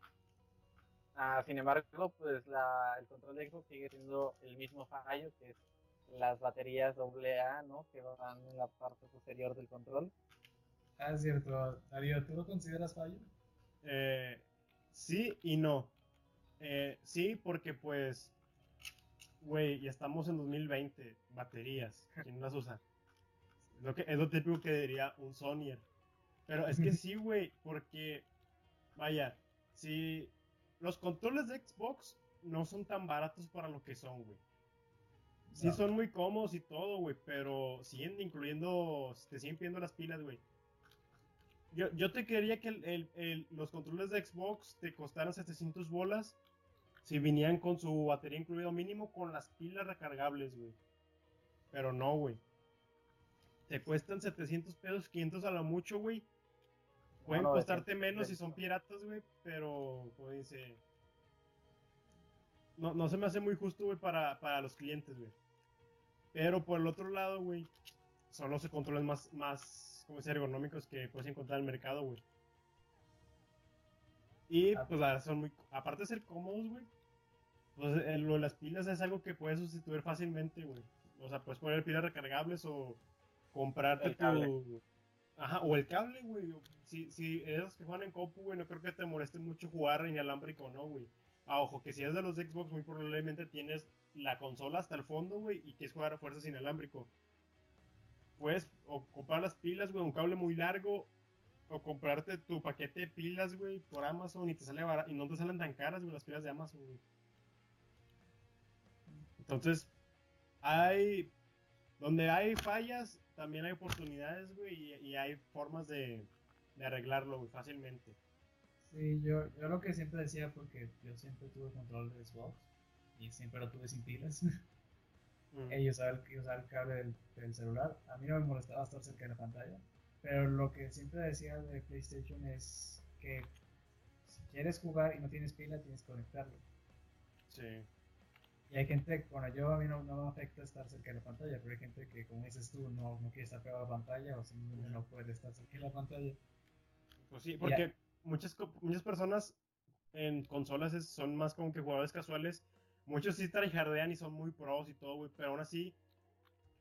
Ah, sin embargo, pues la, el control de Xbox sigue siendo el mismo fallo, que es las baterías AA, ¿no? Que van en la parte posterior del control. Ah, es cierto. Darío, ¿tú lo consideras fallo? Eh, sí y no. Eh, sí, porque pues, güey, ya estamos en 2020, baterías, ¿quién las usa? Lo que, es lo típico que diría un Sonyer. Pero es que sí, güey, porque, vaya, si los controles de Xbox no son tan baratos para lo que son, güey. Sí son muy cómodos y todo, güey, pero siguen incluyendo, te siguen pidiendo las pilas, güey. Yo, yo te quería que el, los controles de Xbox te costaran 700 bolas si vinieran con su batería incluido mínimo con las pilas recargables, güey. Pero no, güey. Te cuestan 700 pesos, 500 a lo mucho, güey. Pueden costarte menos si son piratas, güey, pero, como dice, no, no se me hace muy justo, güey, para, para los clientes, güey. Pero por el otro lado, güey, son los controles más, más, como ergonómicos que puedes encontrar en el mercado, güey. Y, ah. pues, son muy, aparte de ser cómodos, güey, pues eh, lo de las pilas es algo que puedes sustituir fácilmente, güey. O sea, puedes poner pilas recargables o comprarte tu... Ajá, o el cable, güey si, si eres que juegan en compu, güey, no creo que te moleste mucho jugar en alámbrico, ¿no, güey? Ah, ojo, que si eres de los Xbox, muy probablemente tienes la consola hasta el fondo, güey, y quieres jugar a fuerzas inalámbrico. Puedes o comprar las pilas, güey, un cable muy largo, o comprarte tu paquete de pilas, güey, por Amazon y te sale y no te salen tan caras, güey, las pilas de Amazon, güey. Entonces, hay. Donde hay fallas, también hay oportunidades, güey, y hay formas de, de arreglarlo muy fácilmente. Sí, yo, yo lo que siempre decía, porque yo siempre tuve control de Xbox y siempre lo tuve sin pilas. Mm. y usar el, el cable del, celular. A mí no me molestaba estar cerca de la pantalla. Pero lo que siempre decía de PlayStation es que si quieres jugar y no tienes pila, tienes que conectarlo. Sí. Y hay gente, bueno, yo a mí no, no, me afecta estar cerca de la pantalla, pero hay gente que, como dices tú, no, no quiere estar pegado a la pantalla o simplemente no puede estar cerca de la pantalla. Pues sí, porque muchas, muchas personas en consolas son más como que jugadores casuales. Muchos sí tryhardean y son muy pros y todo, güey, pero aún así,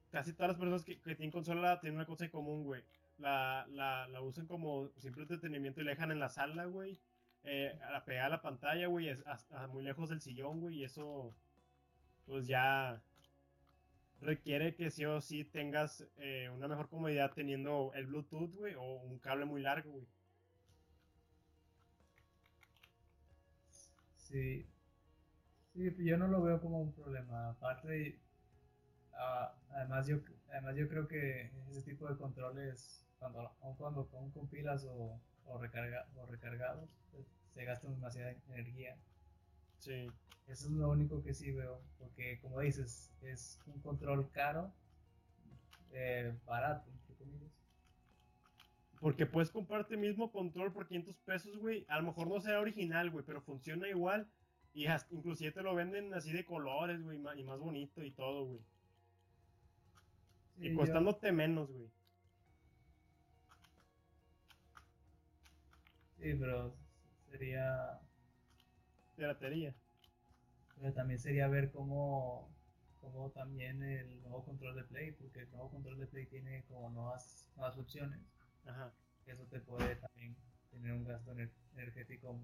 casi todas las personas que, tienen consola tienen una cosa en común, güey. La, la, la usan como simple entretenimiento y la dejan en la sala, güey. Eh, a pegar a la pantalla, güey, muy lejos del sillón, güey, y eso, pues ya requiere que sí o sí tengas eh, una mejor comodidad teniendo el Bluetooth, güey, o un cable muy largo, güey. Sí. Sí, yo no lo veo como un problema. Aparte, ah, además, yo, además yo creo que ese tipo de controles, cuando, cuando con, con pilas o, o, recarga, o recargados, pues, se gasta demasiada energía. Sí. Eso es lo único que sí veo, porque como dices, es un control caro, eh, barato, entre comillas. Porque puedes comprarte el mismo control por 500 pesos, güey. A lo mejor no sea original, güey, pero funciona igual. Y hasta, inclusive te lo venden así de colores, güey, y más bonito y todo, güey. Sí, y yo- costándote menos, güey. Sí, pero sería. Piratería. Pero también sería ver cómo, cómo también el nuevo control de Play, porque el nuevo control de Play tiene como nuevas, nuevas opciones. Ajá. Eso te puede también tener un gasto ener- energético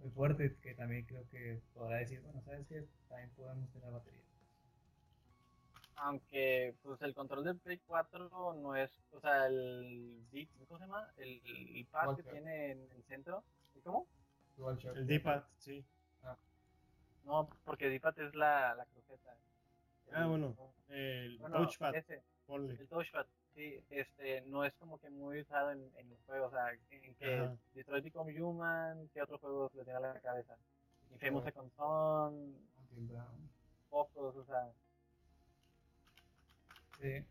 muy fuerte, que también creo que podrá decir, bueno, ¿sabes qué? También podemos tener batería. Aunque, pues el control del Play 4 no es, o sea, el ¿cómo se llama? El, el pad que tiene en el centro. ¿Y ¿Cómo? El D-pad, sí. No, porque D-pad es la, la cruceta. Ah, El- bueno. El bueno, touchpad, ese, el touchpad, sí, este, no es como que muy usado en, en los juegos, o sea, en que Ajá. Detroit Become Human, ¿qué otros juegos le tenga la cabeza? Infamous Ajá. Second Son, pocos, o sea, Sí.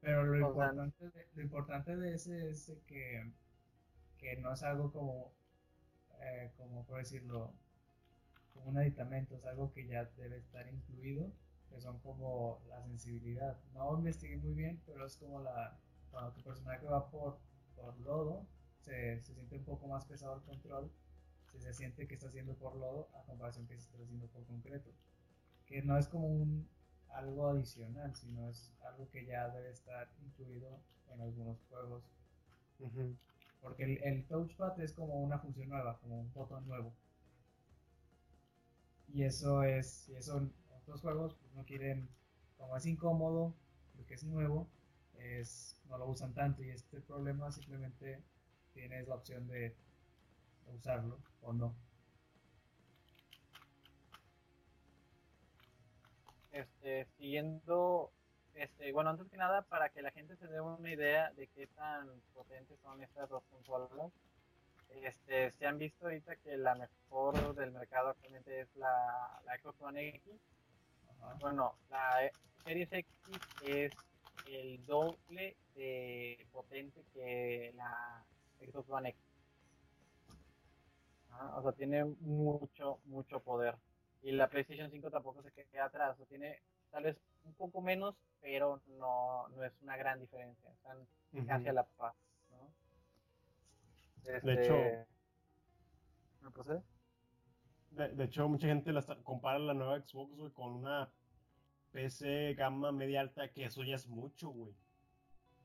Pero lo importante, de, lo importante de ese es que, que no es algo como, eh, como por decirlo, como un aditamento, es algo que ya debe estar incluido, que son como la sensibilidad. No investigué muy bien, pero es como la, cuando tu personaje va por, por lodo, se, se siente un poco más pesado el control, si se siente que está haciendo por lodo a comparación que si está haciendo por concreto. Que no es como un, algo adicional, sino es algo que ya debe estar incluido en algunos juegos. Porque el, el touchpad es como una función nueva, como un botón nuevo. Y eso es, y eso otros juegos pues, no quieren, como es incómodo, porque es nuevo, es, no lo usan tanto. Y este problema simplemente tienes la opción de usarlo o no. este, siguiendo, este, bueno, antes que nada, para que la gente se dé una idea de qué tan potentes son estas dos consolas, este, se han visto ahorita que la mejor del mercado actualmente es la, la Xbox One X. Bueno, la Series X es el doble de potente que la Xbox One X. Ah, o sea, tiene mucho, mucho poder. Y la PlayStation 5 tampoco se queda atrás. O sea, tiene tal vez un poco menos, pero no, no es una gran diferencia. Están casi a la par. De hecho- ¿Me procede? De, de hecho, mucha gente la compara la nueva Xbox, güey, con una PC gama media alta, que eso ya es mucho, güey.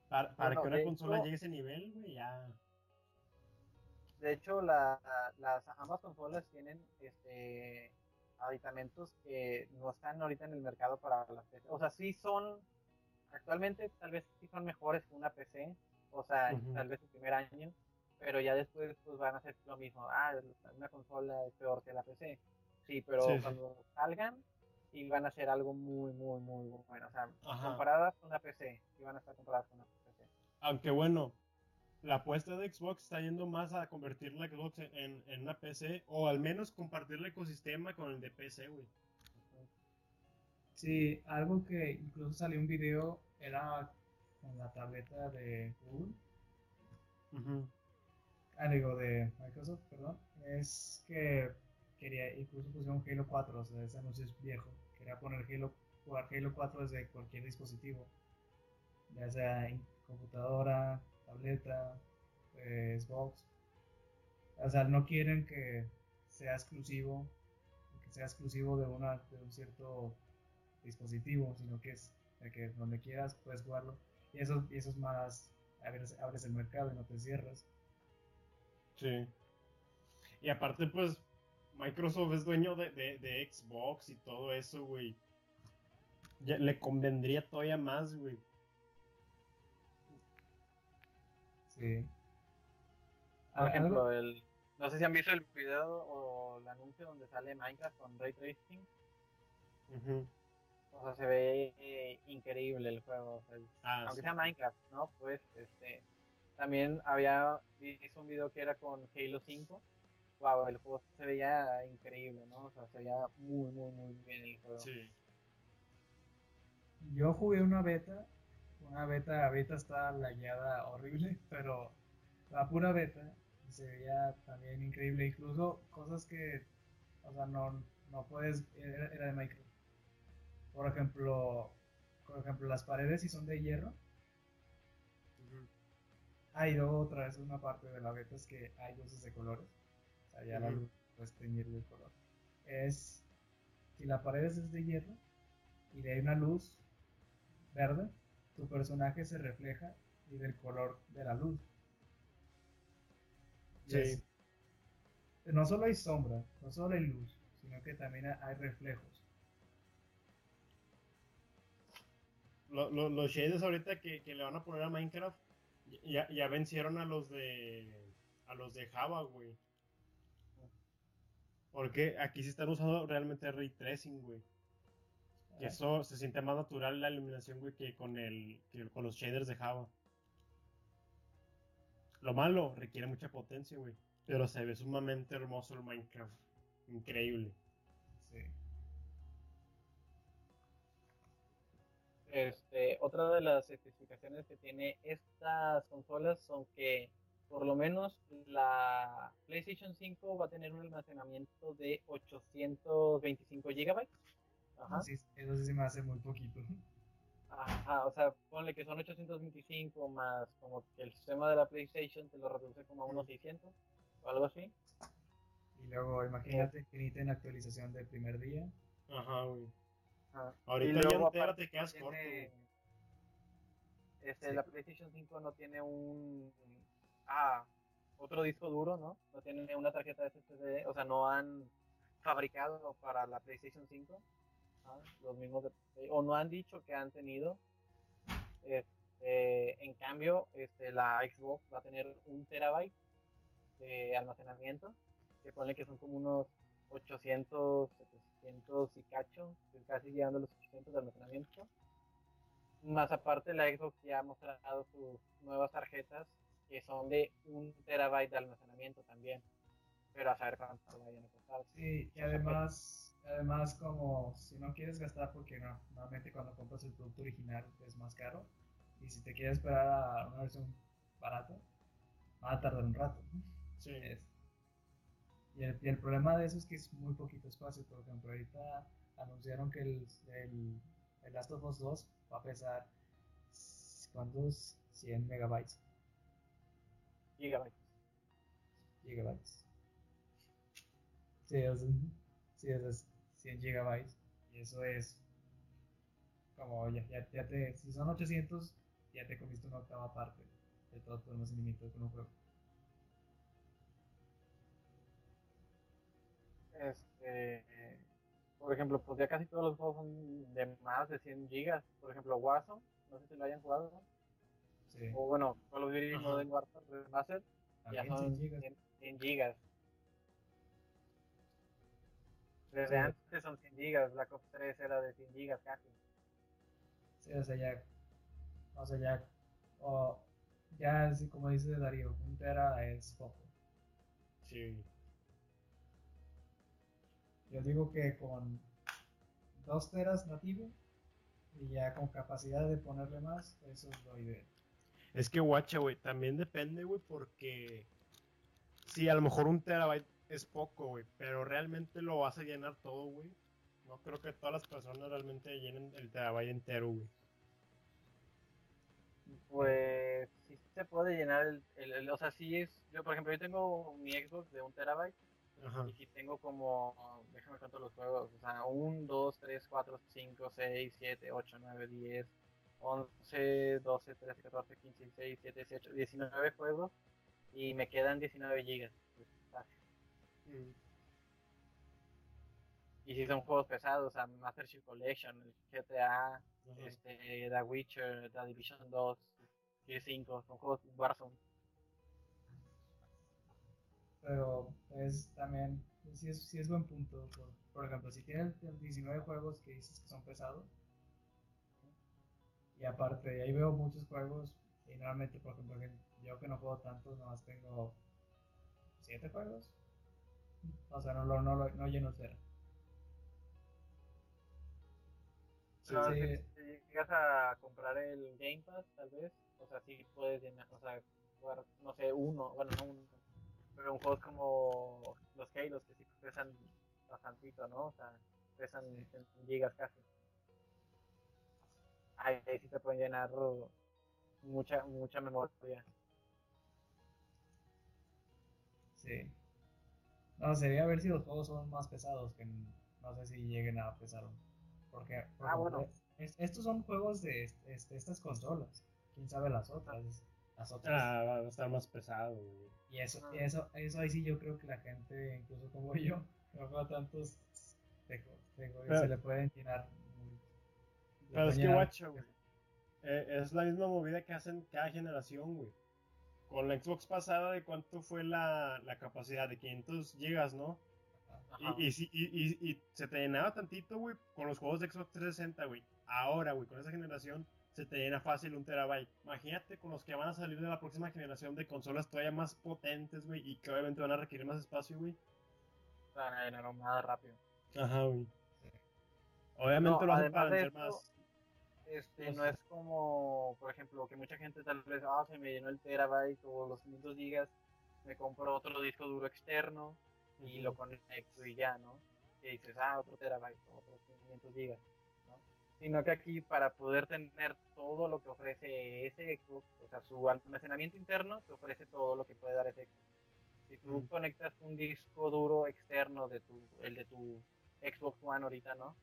Para, para Bueno, que una consola hecho- llegue a ese nivel, güey, ya. De hecho, la- las ambas consolas tienen este aditamentos que no están ahorita en el mercado para las PC. O sea, sí son, actualmente tal vez sí son mejores que una PC, o sea, tal vez el primer año, pero ya después pues van a hacer lo mismo. Ah, una consola es peor que la PC. Sí, pero Sí, sí. cuando salgan, sí van a ser algo muy, muy, muy bueno. O sea, Ajá. comparadas con una PC, sí van a estar comparadas con una PC. Aunque bueno, la apuesta de Xbox está yendo más a convertir la Xbox en, en una PC, o al menos compartir el ecosistema con el de PC, güey. Sí, algo que incluso salió un video era con la tableta de Google, Ujú. Ah, de Microsoft, perdón, es que quería, incluso pusieron Halo 4, o sea, ese anuncio es viejo, quería poner Halo, jugar Halo 4 desde cualquier dispositivo, ya sea computadora, tableta, eh, Xbox, o sea, no quieren que sea exclusivo, que sea exclusivo de, una, de un cierto dispositivo, sino que es de que donde quieras puedes jugarlo. Y eso, y eso es más, abres, abres el mercado y no te cierras. Sí. Y aparte, pues, Microsoft es dueño de, de, de Xbox y todo eso, güey. Ya le convendría todavía más, güey. Sí. Por Ah, ejemplo, algo- el, no sé si han visto el video o el anuncio donde sale Minecraft con Ray Tracing. Ujú. O sea, se ve eh, increíble el juego. o sea, Ah, aunque sí. sea Minecraft, ¿no? Pues, este, también había, hizo un video que era con Halo 5. Wow, el juego se veía increíble, ¿no? O sea, se veía muy, muy, muy bien el juego. Sí. Yo jugué una beta, una beta, ahorita está lagueada horrible, pero la pura beta se veía también increíble, incluso cosas que O sea, no, no puedes, era, era de Minecraft. Por ejemplo, por ejemplo, las paredes si son de hierro. Hay otra vez una parte de la beta es que hay luces de colores. O sea, ya la luz puedes teñirle el color. Es si la pared es de hierro y le hay una luz verde, tu personaje se refleja y del color de la luz. Sí. es- no solo hay sombra, no solo hay luz, sino que también hay reflejos. Lo- lo- los shaders ahorita que, que le van a poner a Minecraft ya, ya vencieron a los de a los de Java, güey. Porque aquí sí están usando realmente ray tracing, güey. Que Ah, eso se siente más natural la iluminación, güey, que con el que con los shaders de Java. Lo malo, requiere mucha potencia, güey. Pero se ve sumamente hermoso el Minecraft. Increíble. Este, otra de las especificaciones que tiene estas consolas son que por lo menos la PlayStation 5 va a tener un almacenamiento de 825 gigabytes. Ajá. Sí, eso sí se me hace muy poquito. Ajá, o sea, ponle que son 825 más como que el sistema de la PlayStation te lo reduce como a unos 600 o algo así. Y luego imagínate que necesiten actualización del primer día. Ajá, güey. Ajá. Ahorita ya luego, te, quedas tiene- corto. Este, Sí. La PlayStation 5 no tiene un. Ah, otro disco duro, ¿no? No tiene una tarjeta SSD, o sea, no han fabricado para la PlayStation 5. ¿ah? Los mismos de o no han dicho que han tenido. Este, en cambio, este, la Xbox va a tener un terabyte de almacenamiento, que pone que son como unos 800, 700 y cacho, casi llegando a los 800 de almacenamiento. Más aparte, la Xbox ya ha mostrado sus nuevas tarjetas que son de un terabyte de almacenamiento también. Pero a saber cuánto vayan a costar. Sí, y además, además como si no quieres gastar, porque no, normalmente cuando compras el producto original es más caro, y si te quieres esperar a una versión barata, va a tardar un rato. ¿no? Sí. Es- Y, el, y el problema de eso es que es muy poquito espacio. Por ejemplo, ahorita anunciaron que el, el, el Last of Us 2 va a pesar, ¿cuántos? 100 megabytes, Gigabytes. gigabytes. Sí, es, sí, eso es 100 gigabytes. Y eso es como ya, ya, ya te, si son 800, ya te comiste una octava parte de todo tu almacenamiento de un juego. Este, por ejemplo, pues ya casi todos los juegos son de más de 100 gigas. Por ejemplo, Warzone, no sé si lo hayan jugado. Sí, O bueno, Call of Duty Ajá. Modern Warfare Remastered, ya son 100 gigas. 100, 100 gigas. Desde Sí. antes son 100 gigas, Black Ops 3 era de 100 gigas casi. Sí, o sea, ya, o sea, ya, o ya así como dice Darío, un tera es poco. Sí. Yo digo que con dos teras nativo y ya con capacidad de ponerle más, eso es lo ideal. Es que, guacha, güey, también depende, güey, porque sí, a lo mejor un terabyte es poco, güey, pero realmente lo vas a llenar todo, güey. No creo que todas las personas realmente llenen el terabyte entero, güey. Pues sí se puede llenar el, el- el- o sea, sí es, yo por ejemplo, yo tengo mi Xbox de un terabyte Ajá. y sí tengo como, déjame contar los juegos, o sea, 1, 2, 3, 4, 5, 6, 7, 8, 9, 10, 11, 12, 13, 14, 15, 16, 17, 18, 19 juegos y me quedan 19 gigas. Mm. Y si son juegos pesados, o sea, Master Chief Collection, el GTA, este, The Witcher, The Division 2, Gear 5, son juegos Warzone. Pero es también, sí es, sí es buen punto. Por, por ejemplo, si tienes 19 juegos que dices que son pesados, y aparte, ahí veo muchos juegos, y normalmente, por ejemplo, yo que no juego tanto, nomás tengo 7 juegos. O sea, no, lo, no, lo- no lleno el cero. Sí, Pero sí. si, si llegas a comprar el Game Pass, tal vez, o sea, sí puedes llenar, o sea, jugar, no sé, uno, bueno, no uno, pero un juego como los Halo que sí pesan bastantito, ¿no? O sea, pesan en gigas casi. Ahí, ahí sí te pueden llenar mucha, mucha memoria. Sí. No, sería ver si los juegos son más pesados, que no sé si lleguen a pesar. Porque, por Ah, bueno. es- estos son juegos de est- est- estas consolas. Quién sabe las otras. Las otras. Ah, va a estar más pesado, güey. Y eso, Ah. eso, eso ahí sí yo creo que la gente, incluso como yo, no juega tantos de juegos, Pero- se le pueden llenar. Pero es que, guacho, güey. eh, es la misma movida que hacen cada generación, güey. Con la Xbox pasada, ¿de cuánto fue la, la capacidad? De 500 gigas, ¿no? Ajá. Y, y, y- y se te llenaba tantito, güey, con los juegos de Xbox 360, güey. Ahora, güey, con esa generación, se te llena fácil un terabyte. Imagínate con los que van a salir de la próxima generación de consolas todavía más potentes, güey, y que obviamente van a requerir más espacio, güey. Para llenar más rápido. Ajá, güey. Obviamente No, lo hacen para de vender más. Este, No no sé. es como, por ejemplo, que mucha gente tal vez, ah, se me llenó el terabyte o los 500 gigas, me compro otro disco duro externo y lo conecto y ya, ¿no? Y dices, ah, otro terabyte, otros 500 gigas. Sino que aquí para poder tener todo lo que ofrece ese Xbox, o sea, su almacenamiento interno te ofrece todo lo que puede dar ese Xbox. Si tú conectas un disco duro externo de tu, el de tu Xbox One ahorita, ¿no?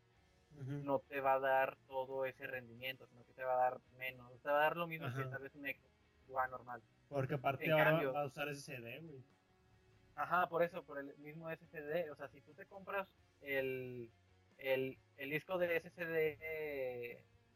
No te va a dar todo ese rendimiento, sino que te va a dar menos. Te va a dar lo mismo que tal vez un Xbox One normal. Porque aparte En ahora cambio- va a usar SSD, güey. Ajá, por eso, por el mismo SSD. O sea, si tú te compras el, el, el disco de SSD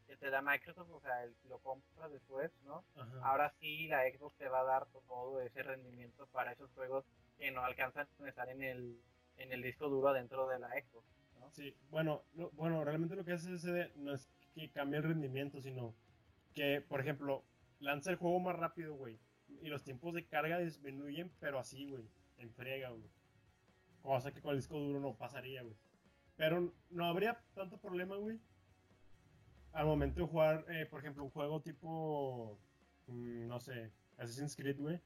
que te da Microsoft, o sea, el, lo compras después, ¿no? Ajá. Ahora sí la Xbox te va a dar todo ese rendimiento para esos juegos que no alcanzan a estar en el, en el disco duro dentro de la Xbox. ¿no? Sí, bueno, lo- bueno, realmente lo que hace SSD no es que cambie el rendimiento, sino que, por ejemplo, lanza el juego más rápido, güey. Y los tiempos de carga disminuyen, pero así, güey. En friega, güey. Cosa que con el disco duro no pasaría, güey. Pero no habría tanto problema, güey. Al momento de jugar, eh, por ejemplo, un juego tipo, mm, no sé, Assassin's Creed, güey.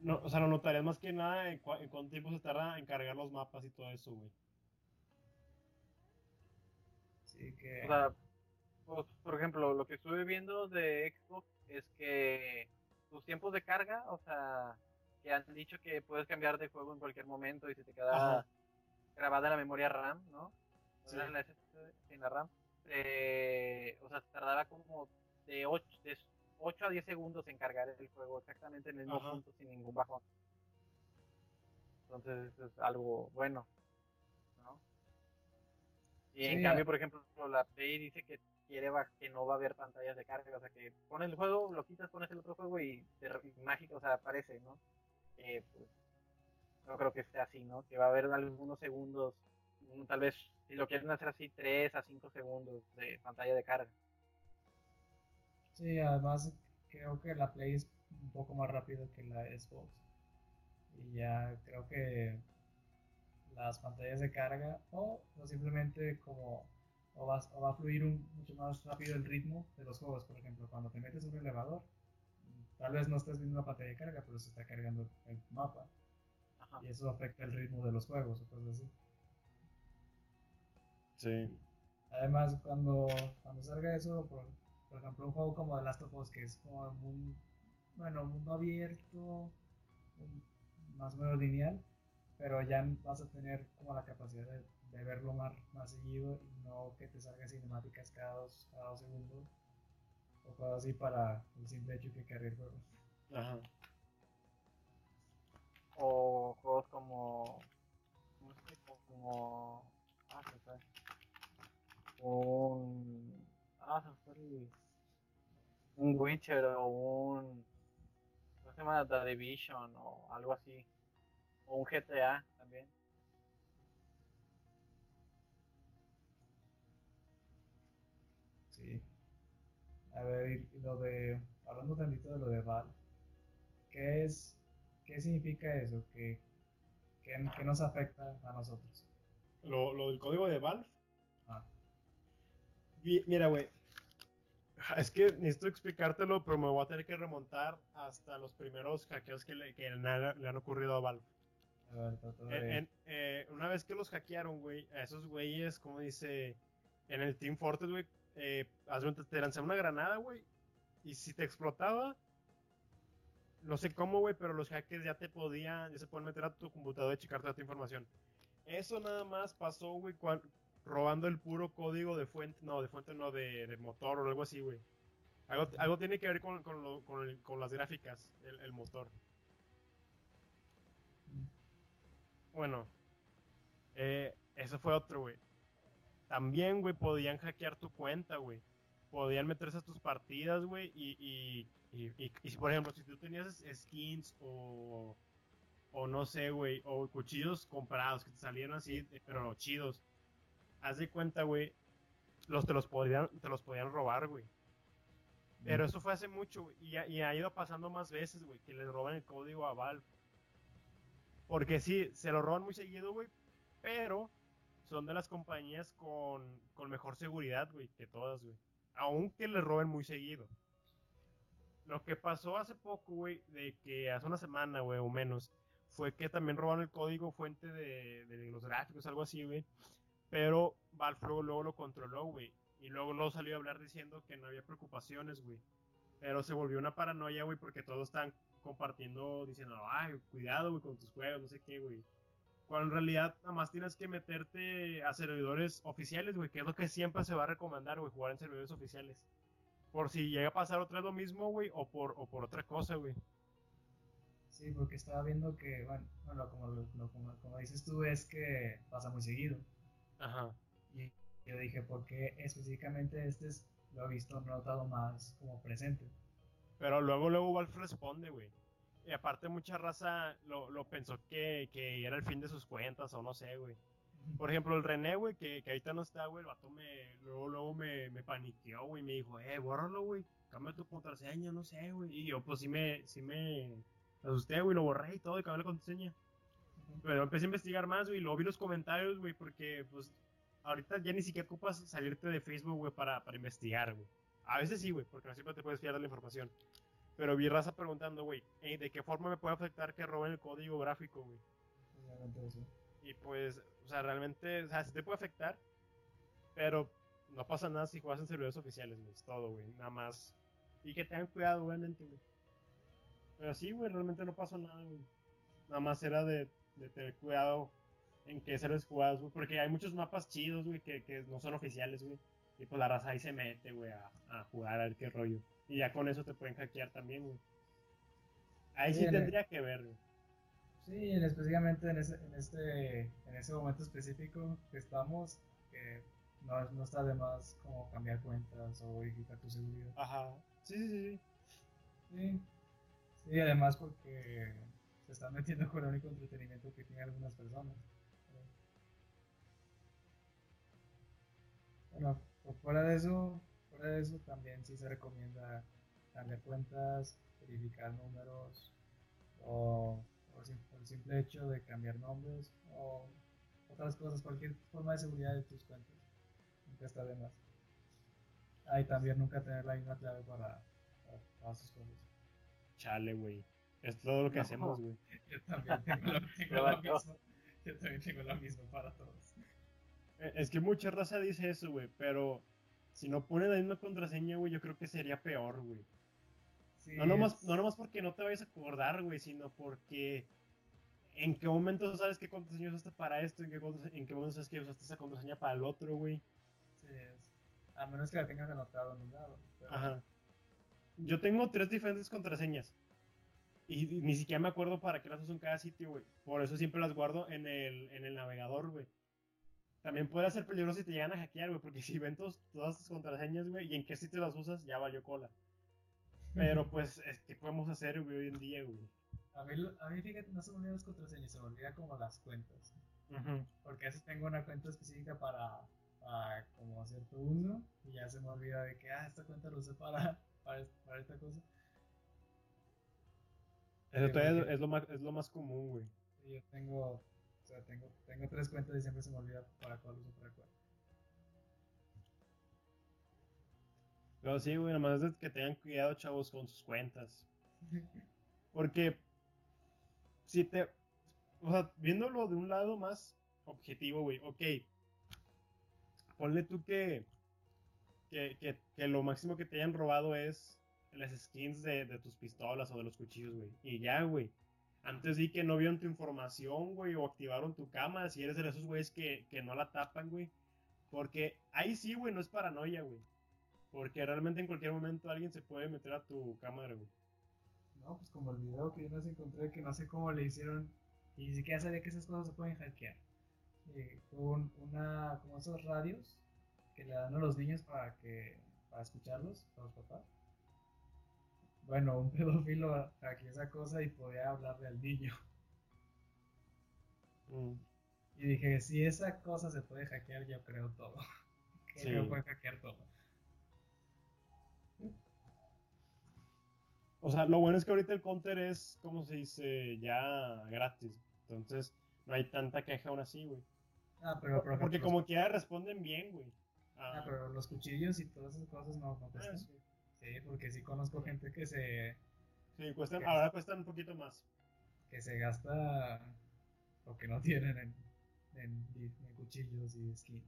No, o sea, lo notarías más que nada en, cua- en cuánto tiempo se tarda en cargar los mapas y todo eso, güey. Sí, que. O sea, pues, por ejemplo, lo que estuve viendo de Xbox es que sus tiempos de carga, o sea, que han dicho que puedes cambiar de juego en cualquier momento y se te queda Ajá. Grabada en la memoria RAM, ¿no? Sí. En la SSD, en la RAM. Eh, o sea, tardaba como de 8, de 8 a 10 segundos en cargar el juego exactamente en el mismo Ajá. punto sin ningún bajón. Entonces, eso es algo bueno, ¿no? Y en cambio, por ejemplo, la Play dice que quiere que no va a haber pantallas de carga, o sea, que pones el juego, lo quitas, pones el otro juego y, te y mágico, o sea, aparece, ¿no? Eh, pues, no creo que sea así, ¿no? Que va a haber algunos segundos, mm, tal vez, si lo quieren hacer así, 3 a 5 segundos de pantalla de carga. Sí, además creo que la Play es un poco más rápido que la Xbox. Y ya creo que las pantallas de carga o, o simplemente como o, vas- o va a fluir un, mucho más rápido el ritmo de los juegos. Por ejemplo, cuando te metes en un elevador, tal vez no estés viendo una pantalla de carga, pero se está cargando el mapa. Ajá. Y eso afecta el ritmo de los juegos o cosas así. Sí. Además, cuando, cuando salga eso, por, por ejemplo, un juego como The Last of Us, que es como un, bueno, mundo abierto, un- más o menos lineal, pero ya vas a tener como la capacidad de, de verlo más, más seguido y no que te salgan cinemáticas cada dos, cada dos segundos o cosas así para el simple hecho que cargue el juego. Ajá. O juegos como. Como. Ah, se fue. Un. Ah, se fue Un Witcher o un. ¿Cómo se llama? The Division o algo así. O un GTA también. Sí. A ver, y lo de, hablando tantito de lo de Valve, ¿qué es, qué significa eso? ¿Qué, qué, qué nos afecta a nosotros? Lo, lo del código de Valve. Ah. Mira, güey. Es que necesito explicártelo, pero me voy a tener que remontar hasta los primeros hackeos que le, que le han, le han ocurrido a Valve. A ver, En- en- eh, una vez que los hackearon, güey, a esos güeyes, como dice, en el Team Fortress, güey, eh, te lanzaban una granada, güey, y si te explotaba, no sé cómo, güey, pero los hackers ya te podían, ya se pueden meter a tu computadora y checar toda tu información. Eso nada más pasó, güey, robando el puro código de fuente, no, de fuente no, de, motor o algo así, güey. Algo, tiene que ver con, con, lo- con el- con las gráficas, el, el motor. Bueno, eh, eso fue otro, güey. También, güey, podían hackear tu cuenta, güey. Podían meterse a tus partidas, güey. Y, y, y, y- por ejemplo, si tú tenías skins o, o no sé, güey, o cuchillos comprados que te salieron así, eh, pero chidos, haz de cuenta, güey, los te los podían, te los podían robar, güey. Pero eso fue hace mucho, güey, y, ha- y ha ido pasando más veces, güey, que le roban el código a Valve. Porque sí, se lo roban muy seguido, güey, pero son de las compañías con, con mejor seguridad, güey, que todas, güey. Aunque le roben muy seguido. Lo que pasó hace poco, güey, de que hace una semana, güey, o menos, fue que también robaron el código fuente de, los gráficos, algo así, güey. Pero Valve luego, luego lo controló, güey. Y luego, luego salió a hablar diciendo que no había preocupaciones, güey. Pero se volvió una paranoia, güey, porque todos están compartiendo, diciendo, ay, cuidado, güey, con tus juegos, no sé qué, güey. Cuando en realidad nada más tienes que meterte a servidores oficiales, güey, que es lo que siempre se va a recomendar, güey, jugar en servidores oficiales. Por si llega a pasar otra vez lo mismo, güey, o por, o por otra cosa, güey. Sí, porque estaba viendo que, bueno, bueno como, lo- como, como dices tú, es que pasa muy seguido. Ajá. Y yo dije, ¿por qué específicamente este es- lo he visto notado más como presente? Pero luego, luego Valve responde, güey. Y aparte mucha raza lo, lo pensó que, que era el fin de sus cuentas o no sé, güey. Por ejemplo, el René, güey, que, que ahorita no está, güey, el vato me, luego, luego me, me paniqueó, güey, me dijo, eh, bórralo, güey, cambia tu contraseña, no sé, güey. Y yo, pues, sí me, sí me asusté, güey, lo borré y todo, y cambié la contraseña. Pero empecé a investigar más, güey, y luego vi los comentarios, güey, porque, pues, ahorita ya ni siquiera ocupas salirte de Facebook, güey, para, para investigar, güey. A veces sí, güey, porque no siempre te puedes fiar de la información. Pero vi raza preguntando, güey, "Ey, ¿de qué forma me puede afectar que roben el código gráfico, güey? Y pues, o sea, realmente, o sea, sí te puede afectar, pero no pasa nada si juegas en servidores oficiales, güey, es todo, güey, nada más. Y que tengan cuidado, obviamente, güey. Pero sí, güey, realmente no pasó nada, güey. Nada más era de, de tener cuidado en qué servidores jugabas, güey, porque hay muchos mapas chidos, güey, que, que no son oficiales, güey. Y pues la raza ahí se mete, güey, a, a jugar a ver qué rollo. Y ya con eso te pueden hackear también, güey. Ahí sí Sí, en el- tendría que ver, güey. Sí, en- específicamente en ese, en este, en ese momento específico que estamos, que no, no está de más como cambiar cuentas o verificar tu seguridad. Ajá. Sí, sí, sí. Sí, sí, además porque se están metiendo con el único entretenimiento que tienen algunas personas. Bueno, por fuera de eso, de eso también sí se recomienda cambiar cuentas, verificar números o, por el simple hecho de cambiar nombres o otras cosas, cualquier forma de seguridad de tus cuentas. Nunca está de más. Ah, y también nunca tener la misma clave para, para todas sus cosas. Chale, güey. Es todo lo que No. hacemos, güey. Yo también tengo lo, tengo Qué lo vato. mismo. Yo también tengo lo mismo para todos. Eh, Es que mucha raza dice eso, güey, pero si no pone la misma contraseña, güey, yo creo que sería peor, güey. Sí, No nomás, es- no nomás porque no te vayas a acordar, güey, sino porque en qué momento sabes qué contraseña usaste para esto, en qué, en qué momento sabes que usaste esa contraseña para el otro, güey. sí, es- A menos que la tengas anotado en un lado. pero- Ajá. Yo tengo tres diferentes contraseñas. Y ni siquiera me acuerdo para qué las uso en cada sitio, güey. Por eso siempre las guardo en el, en el navegador, güey. También puede ser peligroso si te llegan a hackear, güey, porque si ven tos- todas tus contraseñas, güey, y en qué sitio las usas, ya valió cola. Pero pues, es que podemos hacer, güey, hoy en día, güey. A mí, a mí, fíjate, no se me olvidan las contraseñas, se me olvida como las cuentas. Porque a veces tengo una cuenta específica para, para como cierto uso y ya se me olvida de que, ah, esta cuenta lo usé para, para, para esta cosa. Eso todavía es, es lo más, es lo más común, güey. Yo tengo, sea, tengo, tengo tres cuentas y siempre se me olvida para cuál uso para cuál. Pero sí, güey, nomás es que tengan cuidado, chavos, con sus cuentas. Porque si te. o sea, viéndolo de un lado más objetivo, güey, ok. Ponle tú que, que, que, que lo máximo que te hayan robado es las skins de, de tus pistolas o de los cuchillos, güey. Y ya, güey. Antes sí que no vieron tu información, güey, o activaron tu cámara, si eres de esos güeyes que, que no la tapan, güey. Porque ahí sí, güey, no es paranoia, güey. Porque realmente en cualquier momento alguien se puede meter a tu cámara, güey. No, pues como el video que yo nos encontré, que no sé cómo le hicieron, y ni siquiera sabía que esas cosas se pueden hackear. Eh, una, como esos radios que le dan a los niños para que, para escucharlos, a los papás. Bueno, un pedófilo hackeó esa cosa y podía hablarle al niño. Mm. Y dije, si esa cosa se puede hackear, yo creo todo. Que Sí. se puede hackear todo. O sea, lo bueno es que ahorita el counter es, como se dice, ya gratis. Entonces, no hay tanta queja aún así, güey. Ah, pero, por Porque como que ya responden bien, güey. Ah, Ah, pero los cuchillos y todas esas cosas no, no ah, sí. Sí, porque sí conozco gente que se, Sí, cuestan, ahora cuestan un poquito más. que se gasta lo que no tienen en, en, en cuchillos y skins.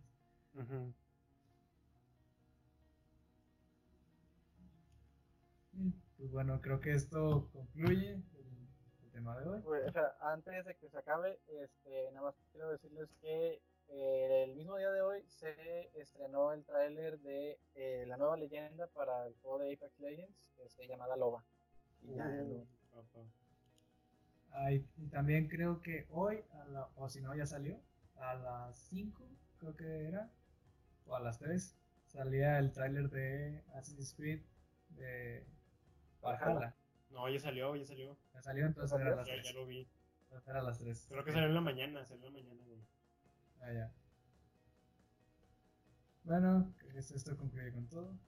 Mm, Pues bueno, creo que esto concluye el, el tema de hoy. Güey, o sea, antes de que se acabe, este, nada más quiero decirles que eh, el mismo día de hoy se estrenó el tráiler de eh, la nueva leyenda para el juego de Apex Legends, que se llamada Loba. Y ya, lo- y, también creo que hoy, a la- o si no ya salió, a las 5 creo que era, o a las 3, salía el tráiler de Assassin's Creed de Valhalla. No, ya salió, ya salió. Ya salió, entonces era a las Ya, 3. ya lo vi. Entonces era a las 3. Creo que salió en la mañana, salió en la mañana, güey. Ah. Bueno, esto concluye con todo.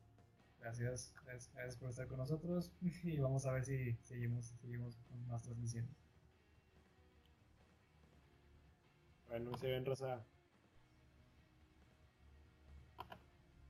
Gracias, gracias, gracias por estar con nosotros y vamos a ver si seguimos, seguimos con más transmisiones. Bueno, se ven, raza.